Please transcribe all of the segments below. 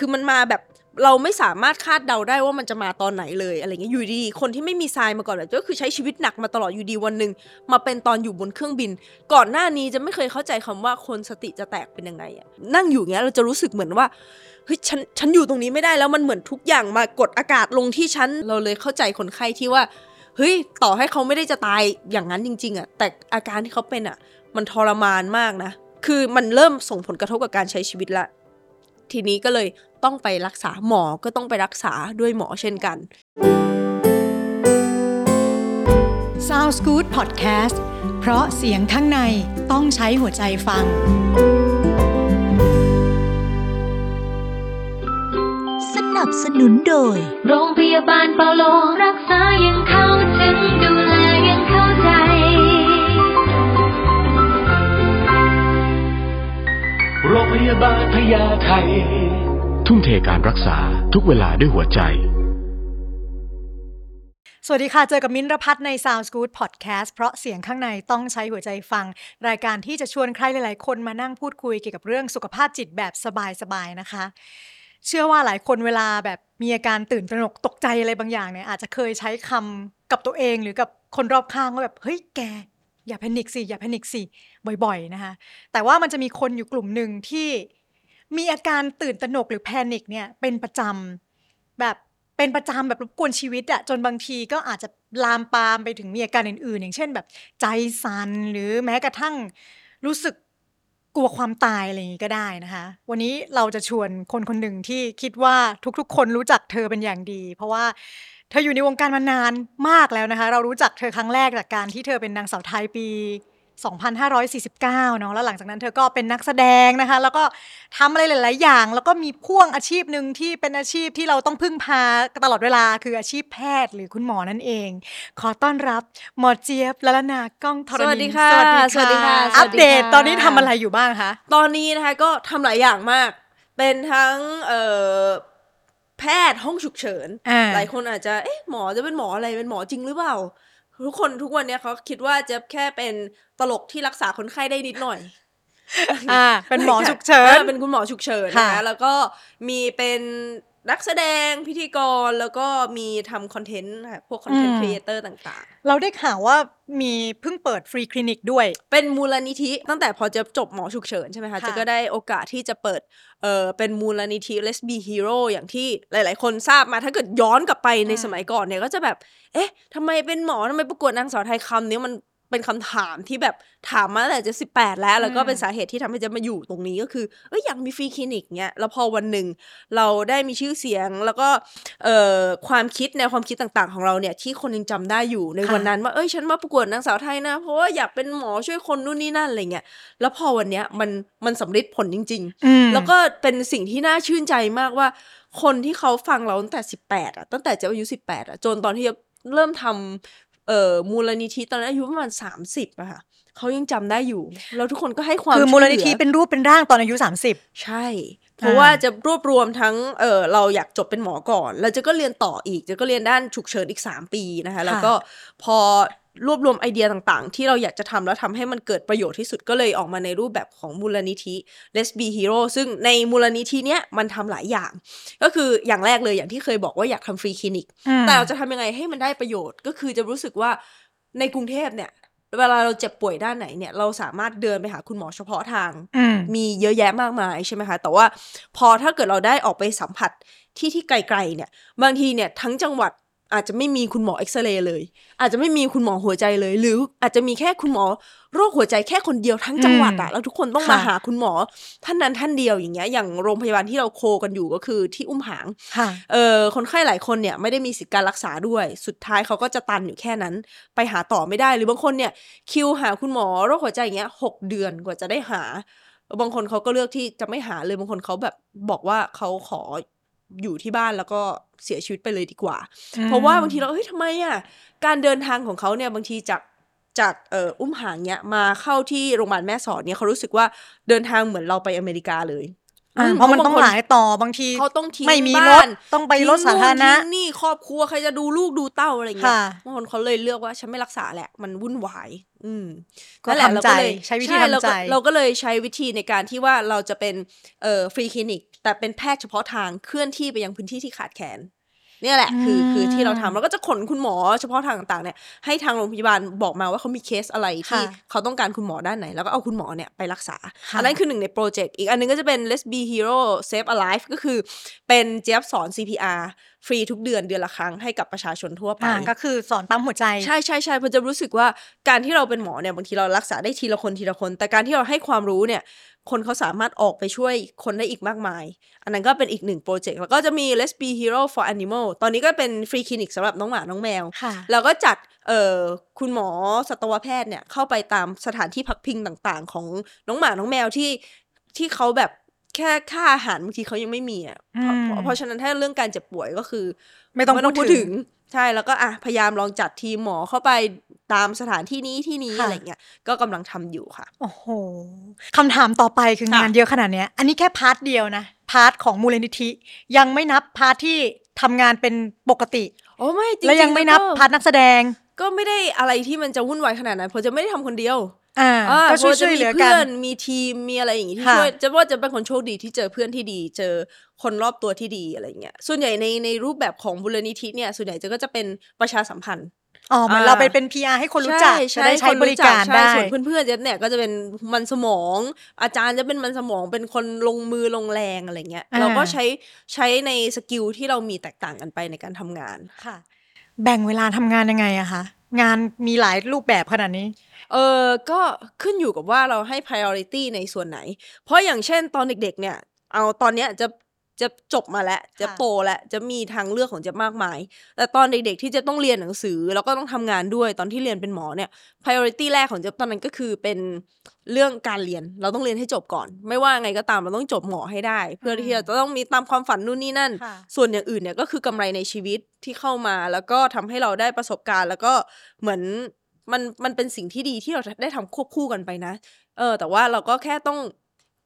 คือมันมาแบบเราไม่สามารถคาดเดาได้ว่ามันจะมาตอนไหนเลยอะไรเงี้ยอยู่ดีคนที่ไม่มีทรายมาก่อนแบบก็คือใช้ชีวิตหนักมาตลอดอยู่ดีวันหนึ่งมาเป็นตอนอยู่บนเครื่องบิน ก่อนหน้านี้จะไม่เคยเข้าใจคำว่าคนสติจะแตกเป็นยังไงอะนั่งอยู่เงี้ยเราจะรู้สึกเหมือนว่าเฮ้ยฉันฉันอยู่ตรงนี้ไม่ได้แล้วมันเหมือนทุกอย่างมากดอากาศลงที่ฉันเราเลยเข้าใจคนไข้ที่ว่าเฮ้ยต่อให้เขาไม่ได้จะตายอย่างนั้นจริง ๆอะแต่อาการที่เขาเป็นอะมันทรมานมากนะ คือมันเริ่มส่งผลกระทบกับการใช้ชีวิตละทีนี้ก็เลย ต้องไปรักษาหมอก็ต้องไปรักษาด้วยหมอเช่นกัน Sounds Good Podcast เพราะเสียงข้างในต้องใช้หัวใจฟัง สนับสนุนโดย โรงพยาบาลเปาโล รักษายังเข้าถึงดูแลยังเข้าใจ โรงพยาบาลพญาไท ทุ่มเทการรักษาทุกเวลาด้วยหัวใจ สวัสดีค่ะ เจอกับมิ้นทรพัฒน์ใน Sounds Good Podcast เพราะเสียงข้างในต้องใช้หัวใจฟัง รายการที่จะชวนใครหลาย ๆ คนมานั่งพูดคุยเกี่ยวกับเรื่องสุขภาพจิตแบบสบาย ๆ นะคะ เชื่อว่าหลายคนเวลาแบบมีอาการตื่นตระหนกตกใจอะไรบางอย่างเนี่ยอาจจะเคยใช้คำกับตัวเองหรือกับคนรอบข้างว่าแบบเฮ้ยแกอย่าแพนิคสิอย่าแพนิคสิบ่อย ๆ นะคะแต่ว่ามันจะมีคนอยู่กลุ่มหนึ่งที่ มีอาการตื่นตระหนกหรือแพนิคเนี่ยเป็นประจำแบบเป็นประจำแบบรบกวนชีวิตอะจนบางทีก็อาจจะลามปามไปถึงมีอาการอื่นๆ อย่างเช่นแบบใจสั่นหรือแม้กระทั่งรู้สึกกลัวความตายอะไรอย่างนี้ก็ได้นะคะ วันนี้เราจะชวนคนคนหนึ่งที่คิดว่าทุกๆ คนรู้จักเธอเป็นอย่างดี เพราะว่าเธออยู่ในวงการมานานมากแล้วนะคะ เรารู้จักเธอครั้งแรกจากการที่เธอเป็นนางสาวไทยปี 2549เนาะแล้วหลังจากนั้นเธอก็เป็นนักแสดงนะคะ แล้วก็ทำอะไรหลาย ๆ อย่าง แล้วก็มีพ่วงอาชีพหนึ่งที่เป็นอาชีพที่เราต้องพึ่งพาตลอดเวลาคืออาชีพแพทย์หรือคุณหมอนั่นเอง ขอต้อนรับหมอเจี๊ยบละละนากล้องธรณีสวัสดีค่ะ สวัสดีค่ะสวัอัสปดีค่ะเดตตอนนี้ทำอะไรอยู่บ้างคะ ตอนนี้นะคะก็ทำหลายอย่างมาก เป็นทั้งเอ่อแพทย์ห้องฉุกเฉินอ่าหลายคนอาจจะ เอ๊ะ หมอจะเป็นหมออะไร เป็นหมอจริงหรือเปล่า ทุกคนทุกวันเนี้ยเขาคิดว่าจะแค่เป็นตลกที่รักษาคนไข้ได้นิดหน่อย อ่า เป็นหมอฉุกเฉินออเป็นคุณหมอฉุกเฉินค่ะนะแล้วก็มีเป็น นักแสดงพิธีกรแล้วก็มีทำ content ค่ะพวก content creator ต่างเราได้ข่าวว่ามีเพิ่งเปิดฟรีคลินิกด้วยๆเป็นมูลนิธิตั้งแต่พอจะจบหมอฉุกเฉินใช่ไหมคะค่ะเจะก็ได้โอกาสที่จะเปิดเออเป็นมูลนิธิ Let's Be Hero อย่างที่หลายๆ คนทราบมาถ้าเกิดย้อนกลับไปในอืมสมัยก่อนเนี่ยก็จะแบบ เอ๊ะทำไมเป็นหมอทำไมประกวดนางสาวไทยคำนี้มัน เป็นคำถามที่แบบถามมาตั้งแต่จะสิบแปดแล้ว แล้วก็เป็นสาเหตุที่ทำให้เจะมาอยู่ตรงนี้ก็คือเอ้ยอยากมีฟรีคลินิกเนี้ยแล้วพอวันหนึ่งเราได้มีชื่อเสียงแล้วก็เอ่อความคิดแนวความคิดต่างๆ ของเราเนี่ยที่คนยังจำได้อยู่ในค่ะวันนั้นว่าเอ้ยฉันมาประกวดนางสาวไทยนะ เพราะว่าอยากเป็นหมอช่วยคนนู่นนี่นั่นอะไรเงี้ยแล้วพอวันเนี้ยมันมันสำเร็จผลจริงๆอืมแล้วก็เป็นสิ่งที่น่าชื่นใจมากว่า คนที่เขาฟังเราตั้งแต่สิบแปดอะตั้งแต่เจะอายุสิบแปดอะจนตอนที่เริ่มทำ เอ่อมูลนิธิตอนนั้นอายุประมาณสามสิบอะค่ะเขายังจำได้อยู่ แล้วทุกคนก็ให้ความคือช่วยมูลเหนิธิอเป็นรูปเป็นร่างตอนอายุ 30 ใช่ เพราะว่าจะรวบรวมทั้งเออเราอยากจบเป็นหมอก่อน แล้วเจะก็เรียนต่ออีกเจะก็เรียนด้านฉุกเฉินอีก 3 ปีนะคะ แล้วก็พอ รวบรวมไอเดียต่างๆ ที่เราอยากจะทำแล้วทำให้มันเกิดประโยชน์ที่สุดก็เลยออกมาในรูปแบบของมูลนิธิ Let's Be Hero ซึ่งในมูลนิธิเนี้ยมันทำหลายอย่าง ก็คืออย่างแรกเลยอย่างที่เคยบอกว่าอยากทำฟรีคลินิกอืมแต่เราจะทำยังไงให้มันได้ประโยชน์ ก็คือจะรู้สึกว่าในกรุงเทพเนี่ยเวลาเราเจ็บป่วยด้านไหนเนี่ยเราสามารถเดินไปหาคุณหมอเฉพาะทางอืมมีเยอะแยะมากมายใช่ไหมคะ แต่ว่าพอถ้าเกิดเราได้ออกไปสัมผัสที่ที่ไกลๆเนี่ย บางทีเนี่ยทั้งจังหวัด อาจจะไม่มีคุณหมอเอ็กซเรย์เลย อาจจะไม่มีคุณหมอหัวใจเลย หรืออาจจะมีแค่คุณหมอโรคหัวใจแค่คนเดียวทั้งจังหวัดอะแล้วทุกคนต้องมาค่ะหาคุณหมอท่านนั้นท่านเดียวอย่างเงี้ยอย่างโรงพยาบาลที่เราโคกันอยู่ก็คือที่อุ้มหางค่ะเออคนไข้หลายคนเนี่ยไม่ได้มีสิทธิการรักษาด้วย สุดท้ายเขาก็จะตันอยู่แค่นั้น ไปหาต่อไม่ได้หรือบางคนเนี่ยคิวหาคุณหมอโรคหัวใจอย่างเงี้ยหกเดือนกว่าจะได้หา บางคนเขาก็เลือกที่จะไม่หาเลยบางคนเขาแบบบอกว่าเขาขอ อยู่ที่บ้านแล้วก็เสียชีวิตไปเลยดีกว่าอืมเพราะว่าบางทีเราเฮ้ยทำไมอะการเดินทางของเขาเนี่ยบางทีจากจากเอ่ออุ้มหางเนี่ยมาเข้าที่โรงพยาบาลแม่สอดเนี่ยเขารู้สึกว่าเดินทางเหมือนเราไปอเมริกาเลยอ่าอืม เพราะมันเพราะต้องบางคนหลายต่อบางทีเขาต้องทิ้งไม่มีบ้านรถต้องไปรถสาธารณะทิ้งนู่นทิ้งนี่ครอบครัวใครจะดูลูกดูเต้าอะไรเงี้ยค่ะบางคนเขาเลยเลือกว่าฉันไม่รักษาแหละ มันวุ่นวาย อืมก็นั่นแหละทำใจเราก็เลยใช้วิธีช่ทำเราใจก็เราก็เลยใช้วิธีในการที่ว่าเราจะเป็นเอ่อ free clinic แต่เป็นแพทย์เฉพาะทางเคลื่อนที่ไปยังพื้นที่ที่ขาดแคลน เนี่ยแหละคืออืมคือที่เราทำเราก็จะขนคุณหมอเฉพาะทางต่างๆเนี่ยให้ทางโรงพยาบาลบอกมาว่าเขามีเคสอะไรที่ค่ะเขาต้องการคุณหมอด้านไหน แล้วก็เอาคุณหมอเนี่ยไปรักษาค่ะอันนั้นคือหนึ่งใน project อีกอันหนึงก็จะเป็น Let's Be Hero Save a Life ก็คือเป็นเจี๊ยบสอน CPR ฟรีทุกเดือนเดือนละครั้งให้กับประชาชนทั่วไปอ่าก็คือสอนปั๊มหัวใจ ใช่ใช่ใช่เพราะเจี๊ยบรู้สึกว่าการที่เราเป็นหมอเนี่ยบางทีเรารักษาได้ทีละคนทีละคน แต่การที่เราให้ความรู้เนี่ยคนเขาสามารถออกไปช่วยคนได้อีกมากมาย อันนั้นก็เป็นอีกหนึ่งโปรเจกต์ แล้วก็จะมี Let's Be Hero for Animal ตอนนี้ก็เป็นฟรีคลินิกสำหรับน้องหมา น้องแมวค่ะแล้วก็จัดเอ่อคุณหมอสัตวแพทย์เนี่ยเข้าไปตามสถานที่พักพิงต่างๆ ของน้องหมา น้องแมวที่ที่เขาแบบ แค่ค่าอาหารบางทีเขายังไม่มีอะเพราะอืมเพราะเพราะฉะนั้นถ้าเรื่องการเจ็บป่วยก็คือ ไม่ต้องพูดถึง ใช่แล้วก็อะพยายามลองจัดทีมหมอเข้าไปตามสถานที่นี้ที่นี้ค่ะอะไรเงี้ยก็กำลังทำอยู่ค่ะ โอ้โหคำถามต่อไปคือค่ะงานเยอะขนาดเนี้ย อันนี้แค่พาร์ทเดียวนะ พาร์ทของมูลนิธิ ยังไม่นับพาร์ทที่ทำงานเป็นปกติ โอ้ไม่จริงๆแล้วยังไม่นับก็พาร์ทนักแสดง ก็ไม่ได้อะไรที่มันจะวุ่นวายขนาดนั้นเพราะจะไม่ได้ทำคนเดียว อ่าอ่าก็ช่วยพราะช่จะวยมีเหลือกัเพื่อนนมีทีมมีอะไรอย่างงี้ที่ค่ะช่วยจะว่าจะเป็นคนโชคดีที่เจอเพื่อนที่ดี เจอคนรอบตัวที่ดีอะไรเงี้ยส่วนใหญ่ในในรูปแบบของมูลนิธิเนี่ยส่วนใหญ่จะก็จะเป็นประชาสัมพันธ์อ๋อเหมือนอ่าเราไปเป็น PR ให้คนรู้จักจะได้ใช้คนบริการใช่ได้ส่วนเพื่อนๆจะเนี่ยก็จะเป็นมันสมอง อาจารย์จะเป็นมันสมองเป็นคนลงมือลงแรงอะไรเงี้ยอ่าเราก็ใช้ใช้ใน skill ที่เรามีแตกต่างกันไปในการทำงานค่ะ แบ่งเวลาทำงานยังไงอะคะ งานมีหลายรูปแบบขนาดนี้ เออก็ขึ้นอยู่กับว่าเราให้ priority ในส่วนไหน เพราะอย่างเช่นตอนเด็กๆ เนี่ย เอาตอนเนี้ยจะ จะจบมาแล้วจะค่ะโตแล้วจะมีทางเลือกของเจะมากมาย แต่ตอนเด็กๆ ที่จะต้องเรียนหนังสือ แล้วก็ต้องทำงานด้วยตอนที่เรียนเป็นหมอเนี่ย priority แรกของเจะตอนนั้นก็คือเป็นเรื่องการเรียนเราต้องเรียนให้จบก่อน ไม่ว่าไงก็ตามเราต้องจบหมอให้ได้ เพื่อที่เราจะต้องมีตามความฝันนู่นนี่นั่นค่ะส่วนอย่างอื่นเนี่ยก็คือกำไรในชีวิตที่เข้ามา แล้วก็ทำให้เราได้ประสบการณ์ แล้วก็เหมือนมันมันเป็นสิ่งที่ดีที่เราได้ทำควบคู่กันไปนะ เออ แต่ว่าเราก็แค่ต้อง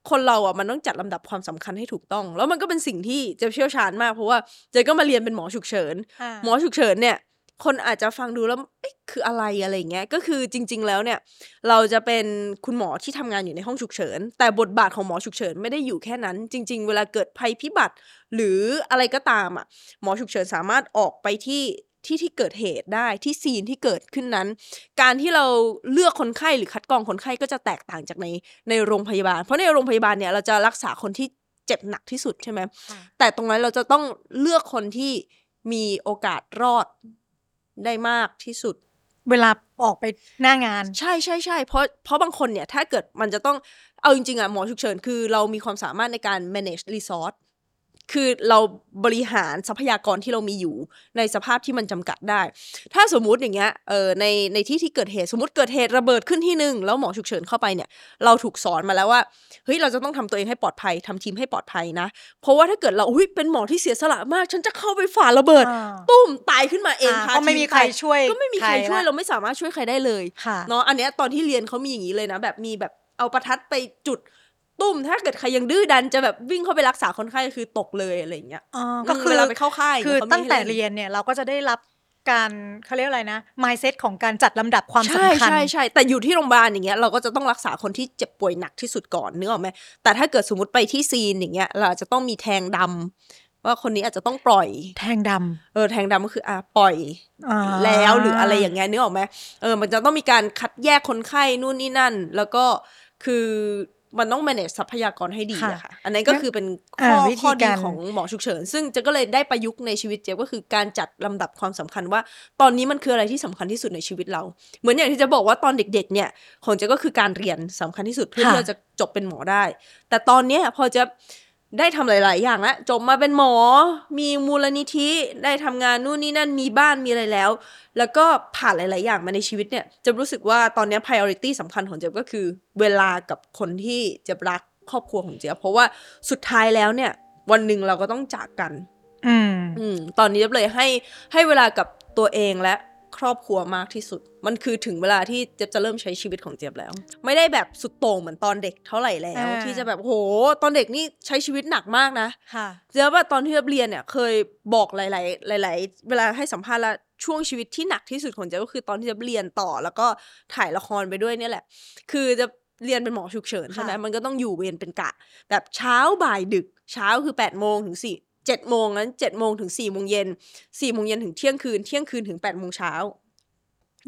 คนเราอะมันต้องจัดลำดับความสำคัญให้ถูกต้อง แล้วมันก็เป็นสิ่งที่เจะเชี่ยวชาญมากเพราะว่าเจก็มาเรียนเป็นหมอฉุกเฉินอ่าหมอฉุกเฉินเนี่ย คนอาจจะฟังดูแล้วเอ๊ะคืออะไรอะไรอย่างเงี้ยก็คือจริง ๆ แล้วเนี่ย เราจะเป็นคุณหมอที่ทำงานอยู่ในห้องฉุกเฉิน แต่บทบาทของหมอฉุกเฉินไม่ได้อยู่แค่นั้น จริง ๆ เวลาเกิดภัยพิบัติ หรืออะไรก็ตามอะหมอฉุกเฉินสามารถออกไปที่ ที่ที่เกิดเหตุได้ที่ซีนที่เกิดขึ้นนั้น การที่เราเลือกคนไข้หรือคัดกรองคนไข้ก็จะแตกต่างจากในในโรงพยาบาล เพราะในโรงพยาบาลเนี่ยเราจะรักษาคนที่เจ็บหนักที่สุดใช่ไหมค่ะแต่ตรงนั้นเราจะต้องเลือกคนที่มีโอกาสรอดได้มากที่สุด เวลาออกไปหน้างาน ใช่ใช่ใช่เพราะเพราะบางคนเนี่ยถ้าเกิดมันจะต้องเอาจริงๆอะหมอฉุกเฉินคือเรามีความสามารถในการ manage resource คือเราบริหารทรัพยากรที่เรามีอยู่ในสภาพที่มันจำกัดได้ ถ้าสมมุติอย่างเงี้ย เออในในที่ที่เกิดเหตุสมมติเกิดเหตุระเบิดขึ้นที่หนึ่งแล้วหมอฉุกเฉินเข้าไปเนี่ย เราถูกสอนมาแล้วว่า เฮ้ยเราจะต้องทำตัวเองให้ปลอดภัยทำทีมให้ปลอดภัยนะ เพราะว่าถ้าเกิดเราอุ้ยเป็นหมอที่เสียสละมาก ฉันจะเข้าไปฝ่าระเบิดอ่าตุ้มตายขึ้นมาเองอ่าค่ะก็ไม่มีใครช่วย ก็ไม่มีใครใครละช่วยเราไม่สามารถช่วยใครได้เลยค่ะเนาะ อันเนี้ยตอนที่เรียนเขามีอย่างนี้เลยนะ แบบมีแบบเอาประทัดไปจุด ตุ้มถ้าเกิดใครยังดื้อดันจะแบบวิ่งเข้าไปรักษาคนไข้คือตกเลยอะไรอย่างเงี้ยอ๋ออืมก็คือเวลาไปเข้าค่ายคือเขามีตั้งแต่ให้เล่นเรียนเนี่ยเราก็จะได้รับการเขาเรียกอะไรนะ mindset ของการจัดลำดับความใช่สำคัญใช่ใช่แต่อยู่ที่โรงพยาบาลอย่างเงี้ยเราก็จะต้องรักษาคนที่เจ็บป่วยหนักที่สุดก่อนนึกออกไหมแต่ถ้าเกิดสมมติไปที่ซีนอย่างเงี้ยเราอาจจะต้องมีแทงดำว่าคนนี้อาจจะต้องปล่อย แทงดเออแทงดำก็คืออะปล่อยำอ่าแล้วหรืออะไรอย่างเงี้ยนึกออกไหมเออมันจะต้องมีการคัดแยกคนไข้นู่นนี่นั่น แล้วก็คือ มันต้อง manage ทรัพยากรให้ดีอะค่ะ อันนั้นก็คือเป็นข้ออ่าวิธีข้อดีการของหมอฉุกเฉิน ซึ่งเจะก็เลยได้ประยุกต์ในชีวิตเจ๊ยบก็คือการจัดลำดับความสำคัญว่า ตอนนี้มันคืออะไรที่สำคัญที่สุดในชีวิตเรา เหมือนอย่างที่จะบอกว่าตอนเด็ก ๆ เนี่ยของเจ๊ก็คือการเรียนสำคัญที่สุดเพื่อที่เราจะจบเป็นหมอได้ แต่ตอนเนี้ยพอจะ ได้ทำหลาย ๆ อย่างแล้วจบมาเป็นหมอ มีมูลนิธิได้ทำงานนู่นนี่นั่นมีบ้านมีอะไรแล้ว แล้วก็ผ่านหลาย ๆ อย่างมาในชีวิตเนี่ยจะรู้สึกว่าตอนเนี้ย priority สำคัญของเจ๊ยบก็คือ เวลากับคนที่เจะรักครอบครัวของเจ๊ยบเพราะว่าสุดท้ายแล้วเนี่ย วันหนึ่งเราก็ต้องจากกัน อืม อืมตอนนี้เจ๊ยบเลยให้ให้เวลากับตัวเองและ ครอบครัวมากที่สุด มันคือถึงเวลาที่เจี๊ยบจะเริ่มใช้ชีวิตของเจี๊ยบแล้ว ไม่ได้แบบสุดโต่งเหมือนตอนเด็กเท่าไหร่แล้วอ่าที่จะแบบโห ตอนเด็กนี่ใช้ชีวิตหนักมากนะค่ะเจ๊ยบว่าตอนที่เจ๊ยบเรียนเนี่ยเคยบอกหลาย ๆ หลาย ๆ เวลาให้สัมภาษณ์แล้วช่วงชีวิตที่หนักที่สุดของเจ๊ยบก็คือตอนที่เจ๊ยบเรียนต่อแล้วก็ถ่ายละครไปด้วยเนี่ยแหละ คือจะเรียนเป็นหมอฉุกเฉินใช่ไหมค่ะมันก็ต้องอยู่เวรเป็นกะ แบบเช้าบ่ายดึกเช้าคือ8ปดโมงถึงสี่ เจ็ดโมงนั้นเจ็ดโมงถึง4ี่โมงเย็นสี่โมงเย็นถึงเที่ยงคืน เที่ยงคืนถึง8ปดโมงเช้า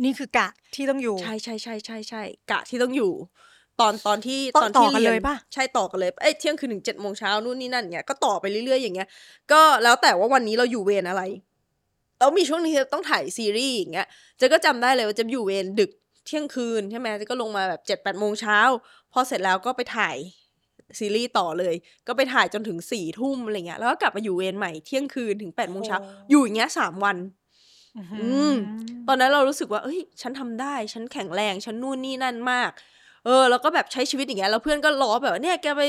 นี่คือกะที่ต้องอยู่ ใช่ใช่ใช่ใช่ใช่กะที่ต้องอยู่ ตอนตอนที่ต้องตอนที่ต่อกันเรียเลยปะใช่ต่อกันเลยเอ้ยเที่ยงคืนถึงเจ็ดโมงเช้านู่นนี่นั่นเงี้ยก็ต่อไปเรื่อยๆอย่างเงี้ย ก็แล้วแต่ว่าวันนี้เราอยู่เวรอะไรแล้วมีช่วงนี้ต้องถ่ายซีรีส์อย่างเงี้ยเจะก็จำได้เลยว่าจะอยู่เวรดึกเที่ยงคืนใช่ไหมเจะก็ลงมาแบบเจ็ดแปดโมงเช้าพอเสร็จแล้วก็ไปถ่าย ซีรีส์ต่อเลย ก็ไปถ่ายจนถึงสี่ทุ่มอะไรเงี้ยแล้วก็กลับมาอยู่เวรใหม่เที่ยงคืนถึงแปดโมงเช้าอยู่อย่างเงี้ยสามวันอืมตอนนั้นเรารู้สึกว่า เอ้ย ฉันทำได้ ฉันแข็งแรง ฉันนู่นนี่นั่นมาก เออ แล้วก็แบบใช้ชีวิตอย่างเงี้ย แล้วเพื่อนก็ล้อแบบว่าเนี่ยแกไป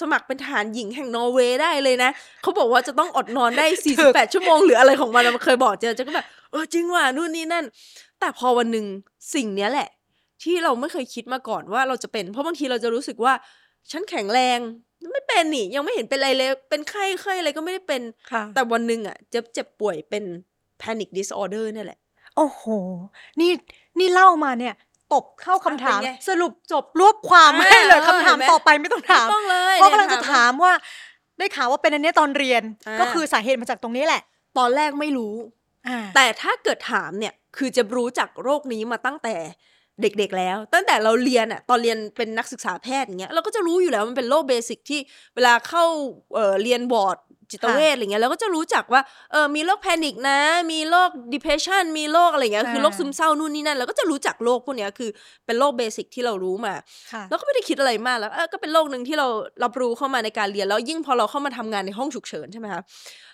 สมัครเป็นทหารหญิงแห่งนอร์เวย์ได้เลยนะ เขาบอกว่าจะต้องอดนอนได้ 48 ชั่วโมงหรืออะไรของมันอะมันเคยบอกเจอเจอก็แบบ เออจริงว่ะนู่นนี่นั่น แต่พอวันหนึ่งสิ่งเนี้ยแหละ ที่เราไม่เคยคิดมาก่อนว่าเราจะเป็น เพราะบางทีเราจะรู้สึกว่า ฉันแข็งแรงไม่เป็นนี่ ยังไม่เห็นเป็นอะไรเลย เป็นไข้ไข้อะไรก็ไม่ได้เป็นค่ะแต่วันหนึ่งอะเจ็บเจ็บป่วยเป็น panic disorder เนี่ยแหละ โอ้โห นี่นี่เล่ามาเนี่ย ตบเข้าคำถามเป็นไงสรุปจบรวบความอ่าให้เลยเออคำถามเห็นไหมต่อไปไม่ต้องถามไม่ต้องเลยเพราะกำลังนี่จะยถามว่า ได้ข่าวว่าเป็นอันเนี้ยตอนเรียนอ่าก็คือสาเหตุมาจากตรงนี้แหละ ตอนแรกไม่รู้อ่าแต่ถ้าเกิดถามเนี่ย คือจะรู้จักโรคนี้มาตั้งแต่ เด็กๆแล้ว ตั้งแต่เราเรียนอะตอนเรียนเป็นนักศึกษาแพทย์อย่างเงี้ยเราก็จะรู้อยู่แล้วมันเป็นโรคเบสิกที่เวลาเข้าเอ่อเรียนบอร์ดจิตเวชอะไรเงี้ยเราก็จะรู้จักว่าเออมีโรค panic นะ มีโรค depression มีโรคอะไรเงี้ยคือโรคซึมเศร้านู่นนี่นั่นเราก็จะรู้จักโรคพวกเนี้ยคือเป็นโรค basic ที่เรารู้มาค่ะแล้วก็ไม่ได้คิดอะไรมากแล้วเออก็เป็นโรคหนึ่งที่เรารับรู้เข้ามาในการเรียนแล้วยิ่งพอเราเข้ามาทำงานในห้องฉุกเฉินใช่ไหมคะ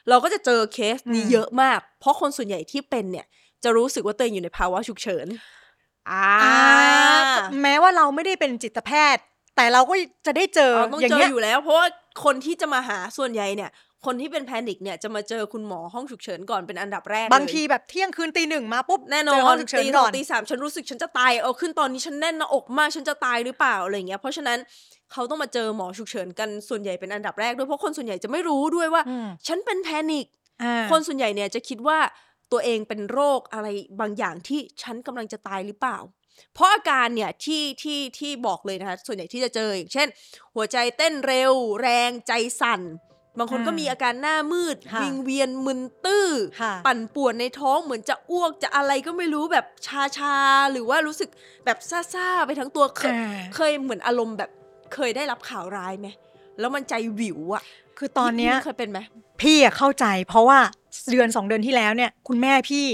เราก็จะเจอเคสนี้อืมเยอะมาก เพราะคนส่วนใหญ่ที่เป็นเนี่ยจะรู้สึกว่าตัวเองอยู่ในภาวะฉุกเฉิน อ่าอ่าแม้ว่าเราไม่ได้เป็นจิตแพทย์ แต่เราก็จะได้เจอเราต้องอย่างเจอเงี้ยอยู่แล้ว เพราะว่าคนที่จะมาหาส่วนใหญ่เนี่ย คนที่เป็นแพนิคเนี่ยจะมาเจอคุณหมอห้องฉุกเฉินก่อนเป็นอันดับแรกบางเลยทีแบบเที่ยงคืนตีหนึ่งมาปุ๊บแน่นอเจอนห้องฉุกเฉินตีสก่อองนตีสามฉันรู้สึกฉันจะตายเอาขึ้นตอนนี้ฉันแน่นหน้าอกมากฉันจะตายหรือเปล่าอะไรเงี้ยเพราะฉะนั้นเขาต้องมาเจอหมอฉุกเฉินกันส่วนใหญ่เป็นอันดับแรกด้วยเพราะคนส่วนใหญ่จะไม่รู้ด้วยว่าอืมฉันเป็นแพนิคอ่าคนส่วนใหญ่เนี่ยจะคิดว่า ตัวเองเป็นโรคอะไรบางอย่างที่ฉันกำลังจะตายหรือเปล่า เพราะอาการเนี่ยที่ที่ที่บอกเลยนะคะส่วนใหญ่ที่จะเจออย่างเช่น หัวใจเต้นเร็ว แรงใจสั่น บางคนก็อ่ามีมีอาการหน้ามืดค่ะวิงเวียนมึนตื้อค่ะปั่นป่วนในท้องเหมือนจะอ้วกจะอะไรก็ไม่รู้แบบชาชาๆหรือว่ารู้สึกแบบซ่าๆไปทั้งตัวเคยอ่าเคยเหมือนอารมณ์แบบเคยได้รับข่าวร้ายไหมแล้วมันใจหวิวอะคือตอนเนี้ยพี่เคยเป็นไหมพี่อะเข้าใจเพราะว่า เดือนสองเดือนที่แล้วเนี่ยคุณแม่พี่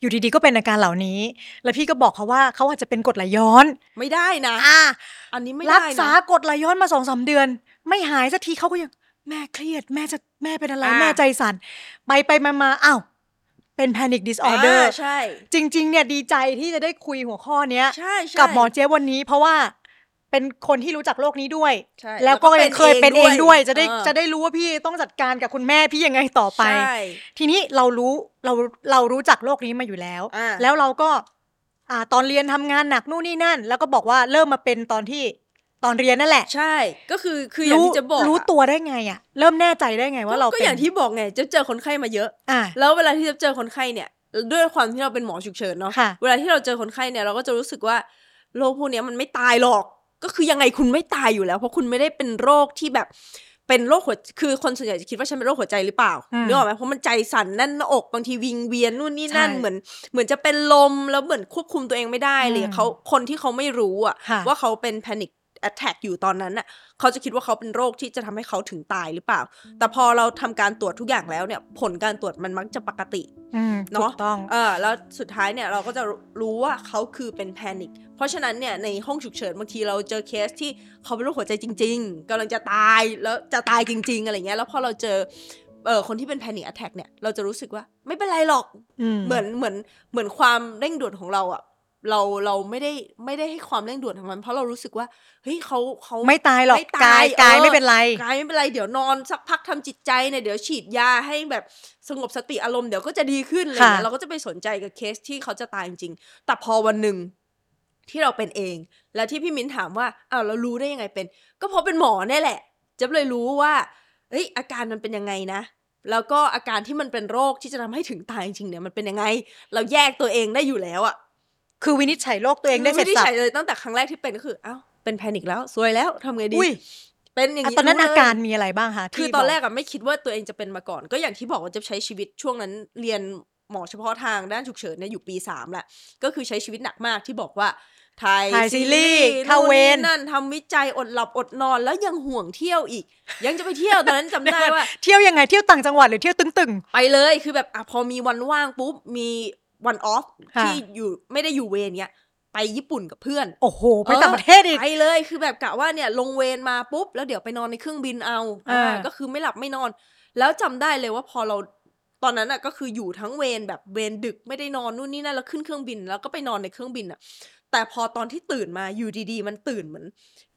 อยู่ดีๆก็เป็นอาการเหล่านี้ แล้วพี่ก็บอกเขาว่าเขาอาจจะเป็นกรดไหลย้อนไม่ได้นะอ่าอันนี้ไม่รัได้กษานะกรดไหลย้อนมาสองสามเดือน ไม่หายสักทีเขาก็ยังแม่เครียด แม่จะแม่เป็นอะไรอ่าแม่ใจสั่นไปไปมามาอ้าวเป็น panic disorder าใช่ จริง ๆ เนี่ยดีใจที่จะได้คุยหัวข้อเนี้ยใช่ใช่กับหมอเจ๊ยบวันนี้เพราะว่า เป็นคนที่รู้จักโรคนี้ด้วยใช่แล้วก็ยังเคยเป็นเองด้วย จะได้เออจะได้รู้ว่าพี่ต้องจัดการกับคุณแม่พี่ยังไงต่อไปใช่ทีนี้เรารู้เราเรารู้จักโรคนี้มาอยู่แล้วอ่าแล้วเราก็อ่าตอนเรียนทำงานหนักนู่นนี่นั่น แล้วก็บอกว่าเริ่มมาเป็นตอนที่ตอนเรียนนั่นแหละ ใช่ ก็คือคืออย่างที่จะบอกรู้อะตัวได้ไงอะเริ่มแน่ใจได้ไงว่าเราก็เป็นอย่างที่บอกไงจะเจอคนไข้มาเยอะอ่าแล้วเวลาที่จะเจอคนไข้เนี่ย ด้วยความที่เราเป็นหมอฉุกเฉินเนาะค่ะเวลาที่เราเจอคนไข้เนี่ยเราก็จะรู้สึกว่าโรคพวกเนี้ยมันไม่ตายหรอก ก็คือยังไงคุณไม่ตายอยู่แล้ว เพราะคุณไม่ได้เป็นโรคที่แบบเป็นโรคหัวคือคนส่วนใหญ่จะคิดว่าฉันเป็นโรคหัวใจหรือเปล่าอืมนึกออกไหมเพราะมันใจสั่นแน่นหน้าอกบางทีวิงเวียนนู่นนี่นั่นใช่เหมือน เหมือนจะเป็นลมแล้วเหมือนควบคุมตัวเองไม่ได้เลยอืมเขาคนที่เขาไม่รู้อะค่ะว่าเขาเป็น panic attack อยู่ตอนนั้นน่ะเขาจะคิดว่าเขาเป็นโรคที่จะทำให้เขาถึงตายหรือเปล่า แต่พอเราทำการตรวจทุกอย่างแล้วเนี่ย ผลการตรวจมันมักจะปกติอืมเนาะถูกต้องเออแล้วสุดท้ายเนี่ยเราก็จะรู้ว่าเขาคือเป็นแพนิคเพราะฉะนั้นเนี่ยในห้องฉุกเฉินบางทีเราเจอเคสที่เขาเป็นโรคหัวใจจริง ๆกำลังจะตายแล้วจะตายจริง ๆอะไรเงี้ยแล้วพอเราเจอเออคนที่เป็นแพนิค attack เนี่ยเราจะรู้สึกว่าไม่เป็นไรหรอกอืมเหมือนเหมือนเหมือนความเร่งด่วนของเราอะ เราเราไม่ได้ไม่ได้ให้ความเร่งด่วนทางมันเพราะเรารู้สึกว่าเฮ้ยเขาเขาไม่ตายหรอกไม่กายกายออไม่เป็นไรกายไม่เป็นไรเดี๋ยวนอนสักพักทำจิตใจเนี่ยเดี๋ยวฉีดยาให้แบบสงบสติอารมณ์เดี๋ยวก็จะดีขึ้นอะไรเงี้ยค่ะเราก็จะไปสนใจกับเคสที่เขาจะตายจริงๆแต่พอวันหนึ่งที่เราเป็นเอง แล้วที่พี่มิ้นถามว่าอ้าวเรารู้ได้ยังไงเป็น ก็เพราะเป็นหมอเนี่ยแหละเจะเลยรู้ว่าเอ้ยอาการมันเป็นยังไงนะแล้วก็อาการที่มันเป็นโรคที่จะทำให้ถึงตายจริงๆเนี่ยมันเป็นยังไง เราแยกตัวเองได้อยู่แล้วอะ คือวินิจฉัยโรคตัวเองได้เสร็จไม่สับใช่เลยตั้งแต่ครั้งแรกที่เป็นก็คืออ้าวเป็นแพนิคแล้วซวยแล้วทำไงดีอุ้ยเป็นอย่างอะนี้ตอนนั้นรู้อาเลยการมีอะไรบ้างคะคือที่ตอนบกแรกอะไม่คิดว่าตัวเองจะเป็นมาก่อน ก็อย่างที่บอกว่าจะใช้ชีวิตช่วงนั้นเรียนหมอเฉพาะทางด้านฉุกเฉินเนี่ยอยู่ปีสามแหละก็คือใช้ชีวิตหนักมากที่บอกว่าถ่ายถ่ายซีรีส์เข้าเวรนู่นนี่นั่นทำวิจัยอดหลับอดนอนแล้วยังห่วงเที่ยวอีก ยังจะไปเที่ยวตอนนั้นจำได้ว่า เที่ยวยังไงเที่ยวต่างจังหวัดหรือเที่ยวตึงไปเลยคือแบบอะพอมีวันว่างปุ๊บมี วันออฟค่ะ ที่อยู่ไม่ได้อยู่เวรเนี้ยไปญี่ปุ่นกับเพื่อนๆโอ้โห ไปต่างประเทศอีก ไปเลยคือแบบกะว่าเนี่ยลงเวรมาปุ๊บ แล้วเดี๋ยวไปนอนในเครื่องบินเอาอ่าอ่า ก็คือไม่หลับไม่นอน แล้วจำได้เลยว่าพอเราตอนนั้นอะก็คืออยู่ทั้งเวรแบบเวรดึกไม่ได้นอนนู่นนี่นั่นแล้วขึ้นเครื่องบิน แล้วก็ไปนอนในเครื่องบินอะ แต่พอตอนที่ตื่นมาอยู่ดีๆ มันตื่นเหมือน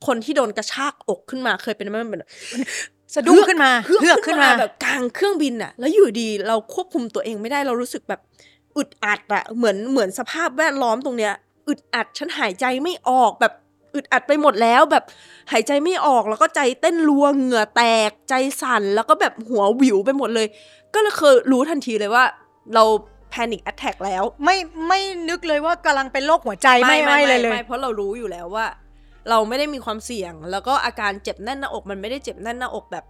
คนที่โดนกระชากอกขึ้นมาเคยเป็นไหมมันเป็น สะดุ้งขึ้นมาเฮือกเฮือกขึ้ขึ้นนมามา แบบกลางเครื่องบินอะ แล้วอยู่ดีเราควบคุมตัวเองไม่ได้เรารู้สึกแบบ อึดอัดอะเหมือนเหมือนสภาพแวดล้อมตรงเนี้ยอึดอัดฉันหายใจไม่ออกแบบอึดอัดไปหมดแล้วแบบหายใจไม่ออกแล้วก็ใจเต้นรัวเหงื่อแตกใจสั่นแล้วก็แบบหัวหวิวไปหมดเลย ก็เลยเคยรู้ทันทีเลยว่า เราแพนิคแอ t แทกแล้ว ไม่ไม่นึกเลยว่ากำลังเป็นโรคหัวใจไม่ไม่เลยเลยไม่เพราะเรารู้อยู่แล้วว่า เราไม่ได้มีความเสี่ยง แล้วก็อาการเจ็บแน่นหน้าอกมันไม่ได้เจ็บแน่นหน้าอกแบบ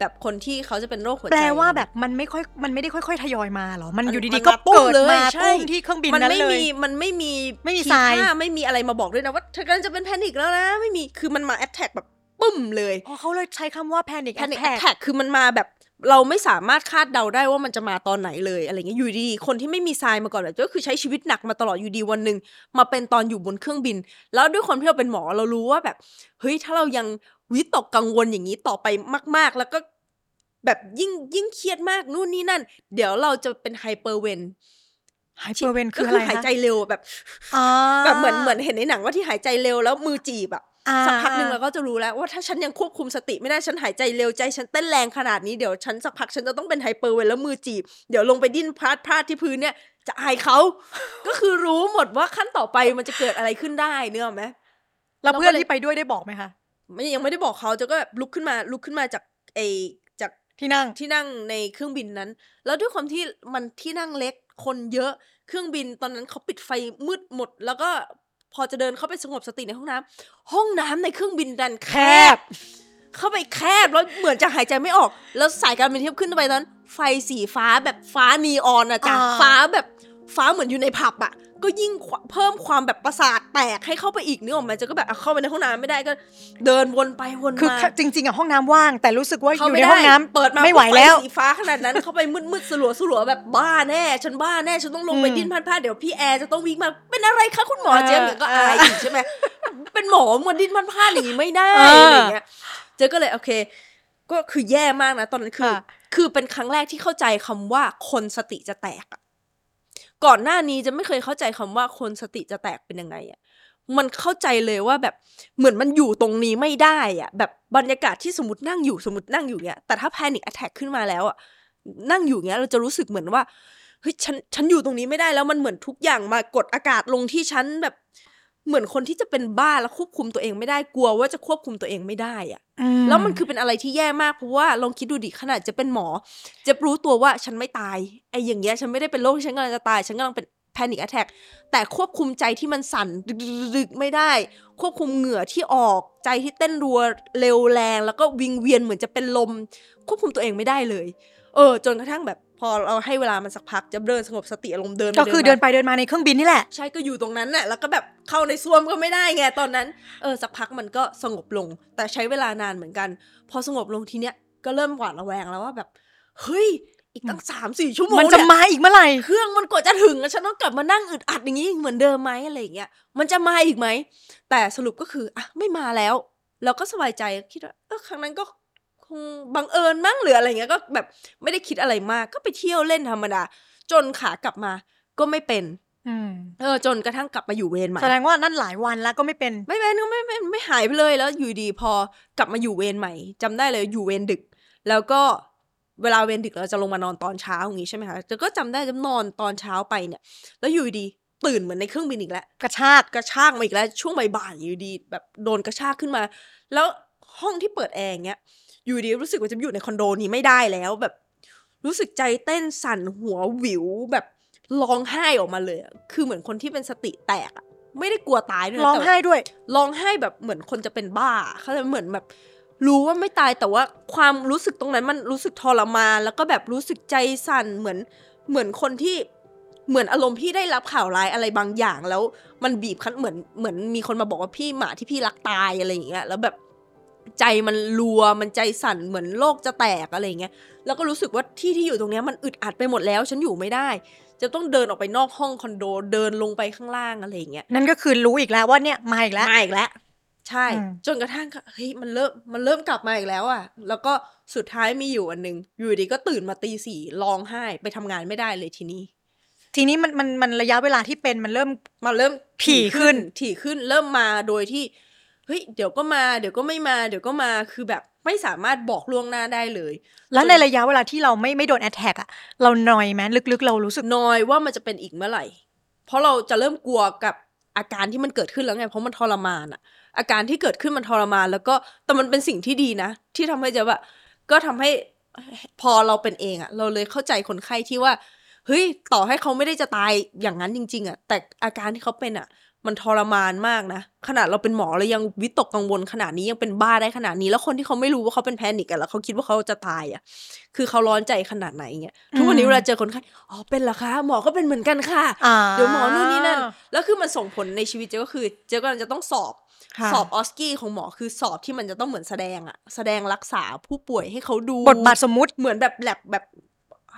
แบบคนที่เขาจะเป็นโรคหัวใจ แปลว่าแบบมันไม่ค่อยมันไม่ได้ค่อยๆทยอยมาเหรอมันมันอยู่มัดีนๆก็มาปุ้มเกิดเลยมาใช่ปุ้มที่เครื่องบินมันนั้นไม่เลยมีมันไม่มีไม่มีทีทรายท่ไม่มีอะไรมาบอกด้วยนะว่าเธอกำลังจะเป็นแพนิคแล้วนะ ไม่มีคือมันมาแอ t แทกแบบปึ้มเลยอ๋อเขาเลยใช้คำว่า panic แพนิค attack แอ t แทกคือมันมาแบบเราไม่สามารถคาดเดาได้ว่ามันจะมาตอนไหนเลยอะไรเงี้ยอยู่ดีคนที่ไม่มีทรายมาก่อนแบบก็คือใช้ชีวิตหนักมาตลอดอยู่ดีวันหนึ่งมาเป็นตอนอยู่บนเครื่องบิน แล้วด้วยความที่เราเป็นหมอเรารู้ว่าแบบเฮ้ยถ้าเรายัง วิตกกังวลอย่างนี้ต่อไปมาก ๆ แล้วก็แบบยิ่งยิ่งเครียดมากนู่นนี่นั่น เดี๋ยวเราจะเป็น hypervent hypervent คืออะคือหายใจคะเร็วแบบอ่าแบบเหมือนเหมือนเห็นในหนังว่าที่หายใจเร็วแล้วมือจีบอะอ่าสักพักหนึ่งเราก็จะรู้แล้วว่าถ้าฉันยังควบคุมสติไม่ได้ฉันหายใจเร็วใจฉันเต้นแรงขนาดนี้เดี๋ยวฉันสักพักฉันจะต้องเป็น hypervent แล้วมือจีบ เดี๋ยวลงไปดิ้นพราดพราดที่พื้นเนี่ย จะอายเขาก็คือรู้หมดว่าขั้นต่อไปมันจะเกิดอะไรขึ้นได้นึกออกไหมแล้วเพื่อนเราก็เลยที่ไปด้วยได้บอกไหมคะ ไม่ยังไม่ได้บอกเขาจะก็แบบลุกขึ้นมาลุกขึ้นมาจากไอจากที่นั่งที่นั่งในเครื่องบินนั้น แล้วด้วยความที่มันที่นั่งเล็กคนเยอะเครื่องบินตอนนั้นเขาปิดไฟมืดหมด แล้วก็พอจะเดินเข้าไปสงบสติในห้องน้ำห้องน้ำในเครื่องบินดันแคบ เข้าไปแคบแล้วเหมือนจะหายใจไม่ออก แล้วสายการบินที่ขึ้นไปนั้น ไฟสีฟ้าแบบฟ้านีออนอะจ้ะอ่าฟ้าแบบฟ้าเหมือนอยู่ในผับอะ ก็ยิ่งเพิ่มความแบบประสาทแตกให้เข้าไปอีกนึกออกไหมจะก็แบบอะเข้าไปในห้องน้ำไม่ได้ก็ เดินวนไปวนคือมาจริงๆอะห้องน้ำว่าง แต่รู้สึกว่าอเข้ายู่ไม่ในได้ห้องน้ำเปิดมาไม่ไหวแล้วฟสีฟ้าขนาดนั้นเข้าไปมืดๆสลัวสลัวๆแบบบ้าแน่ฉันบ้าแน่ฉันต้องลงไปอืมดิ้นพลาดพลาดเดี๋ยวพี่แอร์จะต้องวิ่งมาเป็นอะไรคะคุณหมอเออเจมส์เนี่ยก็อายอีกใช่ไหมเป็นหมอมันดิ้นพลาดพลาดอย่างนี้ไม่ได้เออออะไรอย่างเงี้ยเจก็เลยโอเค ก็คือแย่มากนะตอนนั้นคือค่ะคือเป็นครั้งแรกที่เข้าใจคำว่าคนสติจะแตกอะ ก่อนหน้านี้จะไม่เคยเข้าใจคำว่าคนสติจะแตกเป็นยังไงอะมันเข้าใจเลยว่าแบบเหมือนมันอยู่ตรงนี้ไม่ได้อะแบบบรรยากาศที่สมมตินั่งอยู่สมมตินั่งอยู่เนี้ยแต่ถ้าแพนิคแอทแทกขึ้นมาแล้วอะนั่งอยู่เงี้ยเราจะรู้สึกเหมือนว่าเฮ้ยฉันฉันอยู่ตรงนี้ไม่ได้แล้วมันเหมือนทุกอย่างมากดอากาศลงที่ฉันแบบ เหมือนคนที่จะเป็นบ้าแล้วควบคุมตัวเองไม่ได้กลัวว่าจะควบคุมตัวเองไม่ได้อะอืแล้วมันคือเป็นอะไรที่แย่มากเพราะว่าลองคิดดูดิขนาดจะเป็นหมอ จะรู้ตัวว่าฉันไม่ตายไอ้อย่างเงี้ยฉันไม่ได้เป็นโรคที่ฉันกำลังจะตาย ฉันกำลังเป็นแพนิคแอ t แทกแต่ควบคุมใจที่มันสั่นดึกๆๆๆไม่ได้ ควบคุมเหงื่อที่ออกใจที่เต้นรัวเร็วแรง แล้วก็วิงเวียนเหมือนจะเป็นลม ควบคุมตัวเองไม่ได้เลย เออ จนกระทั่งแบบ พอเราให้เวลามันสักพักจะเดินสงบสติอารมณ์เดินไปก็คือเดินมาไปเดินมาในเครื่องบินนี่แหละ ใช่ก็อยู่ตรงนั้นน่ะแล้วก็แบบเข้าในซ่วมก็ไม่ได้ไงตอนนั้นเออสักพักมันก็สงบลง แต่ใช้เวลานานเหมือนกัน พอสงบลงทีเนี้ยก็เริ่มหวาดระแวงแล้วว่าแบบเฮ้ยอีกตั้งสามสี่ชั่วโมงมันจะเยมาอีกเมื่อไหร่เครื่องมันกว่าจะถึงแล้วฉันต้องกลับมานั่งอึดอัดอย่างนี้เหมือนเดิมไหมอะไรอย่างเงี้ยมันจะมาอีกไหมแต่สรุปก็คืออะไม่มาแล้ว เราก็สบายใจคิดว่าเออครั้งนั้นก็ คงบังเอิญมั้งหรืออะไรเงี้ยก็แบบไม่ได้คิดอะไรมาก ก็ไปเที่ยวเล่นธรรมดา จนขากลับมาก็ไม่เป็นอืมเออจนกระทั่งกลับมาอยู่เวรใหม่แสดงว่านั่นหลายวันแล้วก็ไม่เป็นไม่เป็นก็ไม่ไม่ไม่หายไปเลยแล้วอยู่ดีพอกลับมาอยู่เวรใหม่จำได้เลยอยู่เวรดึก แล้วก็เวลาเวรดึกเราจะลงมานอนตอนเช้าอย่างงี้ใช่ไหมคะแต่ก็จำได้จะนอนตอนเช้าไปเนี่ย แล้วอยู่ดีตื่นเหมือนในเครื่องบินอีกแล้วกระชากกระชากมาอีกแล้วช่วงบ่ายๆอยู่ดี แบบโดนกระชากขึ้นมา แล้วห้องที่เปิดแอร์อย่างเงี้ย อยู่ดีรู้สึกว่าจะอยู่ในคอนโดนี้ไม่ได้แล้วแบบ รู้สึกใจเต้นสั่นหัวหวิวแบบร้องไห้ออกมาเลยอะคือเหมือนคนที่เป็นสติแตกอะไม่ได้กลัวตายด้วยนะร้องแต่ไห้ด้วยร้องไห้แบบเหมือนคนจะเป็นบ้าเขาจะเหมือนแบบ รู้ว่าไม่ตายแต่ว่าความรู้สึกตรงนั้นมันรู้สึกทรมานแล้วก็แบบรู้สึกใจสั่นเหมือนเหมือนคนที่เหมือนอารมณ์พี่ได้รับข่าวร้ายอะไรบางอย่างแล้วมันบีบคั้นเหมือนเหมือนมีคนมาบอกว่าพี่หมาที่พี่รักตายอะไรอย่างเงี้ยแล้วแบบ ใจมันรัวมันใจสั่นเหมือนโลกจะแตกอะไรอย่างเงี้ยแล้วก็รู้สึกว่าที่ที่อยู่ตรงเนี้ยมันอึดอัดไปหมดแล้ว ฉันอยู่ไม่ได้ จะต้องเดินออกไปนอกห้องคอนโดเดินลงไปข้างล่างอะไรอย่างเงี้ยนั่นก็คือรู้อีกแล้วว่าเนี่ยมาอีกแล้วมาอีกแล้วใช่อืมจนกระทั่งก็เฮ้ยมันเริ่มมันเริ่มกลับมาอีกแล้วอะ แล้วก็สุดท้ายมีอยู่อันหนึง อยู่ดีก็ตื่นมาตีสี่ร้องไห้ไปทำงานไม่ได้เลยทีนี้ ทีนี้มันมันมันระยะเวลาที่เป็นมันเริ่มมาเริ่มถี่ขึ้นถี่ขึ้นเริ่มมาโดยที่เฮ้ยเดี๋ยวก็มาเดี๋ยวก็ไม่มาเดี๋ยวก็มาคือแบบไม่สามารถบอกล่วงหน้าได้เลย แล้วในระยะเวลาที่เราไม่ไม่โดนแอตแทกอะเรานอยไหมลึกๆ เรารู้สึกนอยว่ามันจะเป็นอีกเมื่อไหร่ เพราะเราจะเริ่มกลัวกับอาการที่มันเกิดขึ้นแล้วไง เพราะมันทรมานอะอาการที่เกิดขึ้นมันทรมาน แล้วก็แต่มันเป็นสิ่งที่ดีนะ ที่ทำให้จะแบบก็ทำให้พอเราเป็นเองอะเราเลยเข้าใจคนไข้ที่ว่าเฮ้ยต่อให้เขาไม่ได้จะตายอย่างนั้นจริง ๆอะแต่อาการที่เขาเป็นอะ มันทรมานมากนะ ขนาดเราเป็นหมอเรายังวิตกกังวลขนาดนี้ยังเป็นบ้าได้ขนาดนี้ แล้วคนที่เขาไม่รู้ว่าเขาเป็นแพนิกอะแล้วเขาคิดว่าเขาจะตายอะคือเขาร้อนใจขนาดไหนเงี้ยทุกวันนี้อืมเวลาเจอคนไข้อ๋อเป็นเหรอคะหมอก็เป็นเหมือนกันค่ะอ่าเดี๋ยวหมอนู่นนี่นั่นแล้วคือมันส่งผลในชีวิตเจ๊ก็คือ เจ๊ก็จะต้องสอบค่ะสอบออสกี้ของหมอคือสอบที่มันจะต้องเหมือนแสดงอะแสดงรักษาผู้ป่วยให้เขาดูบทบาทสมมุติเหมือนแบบแลบแบบ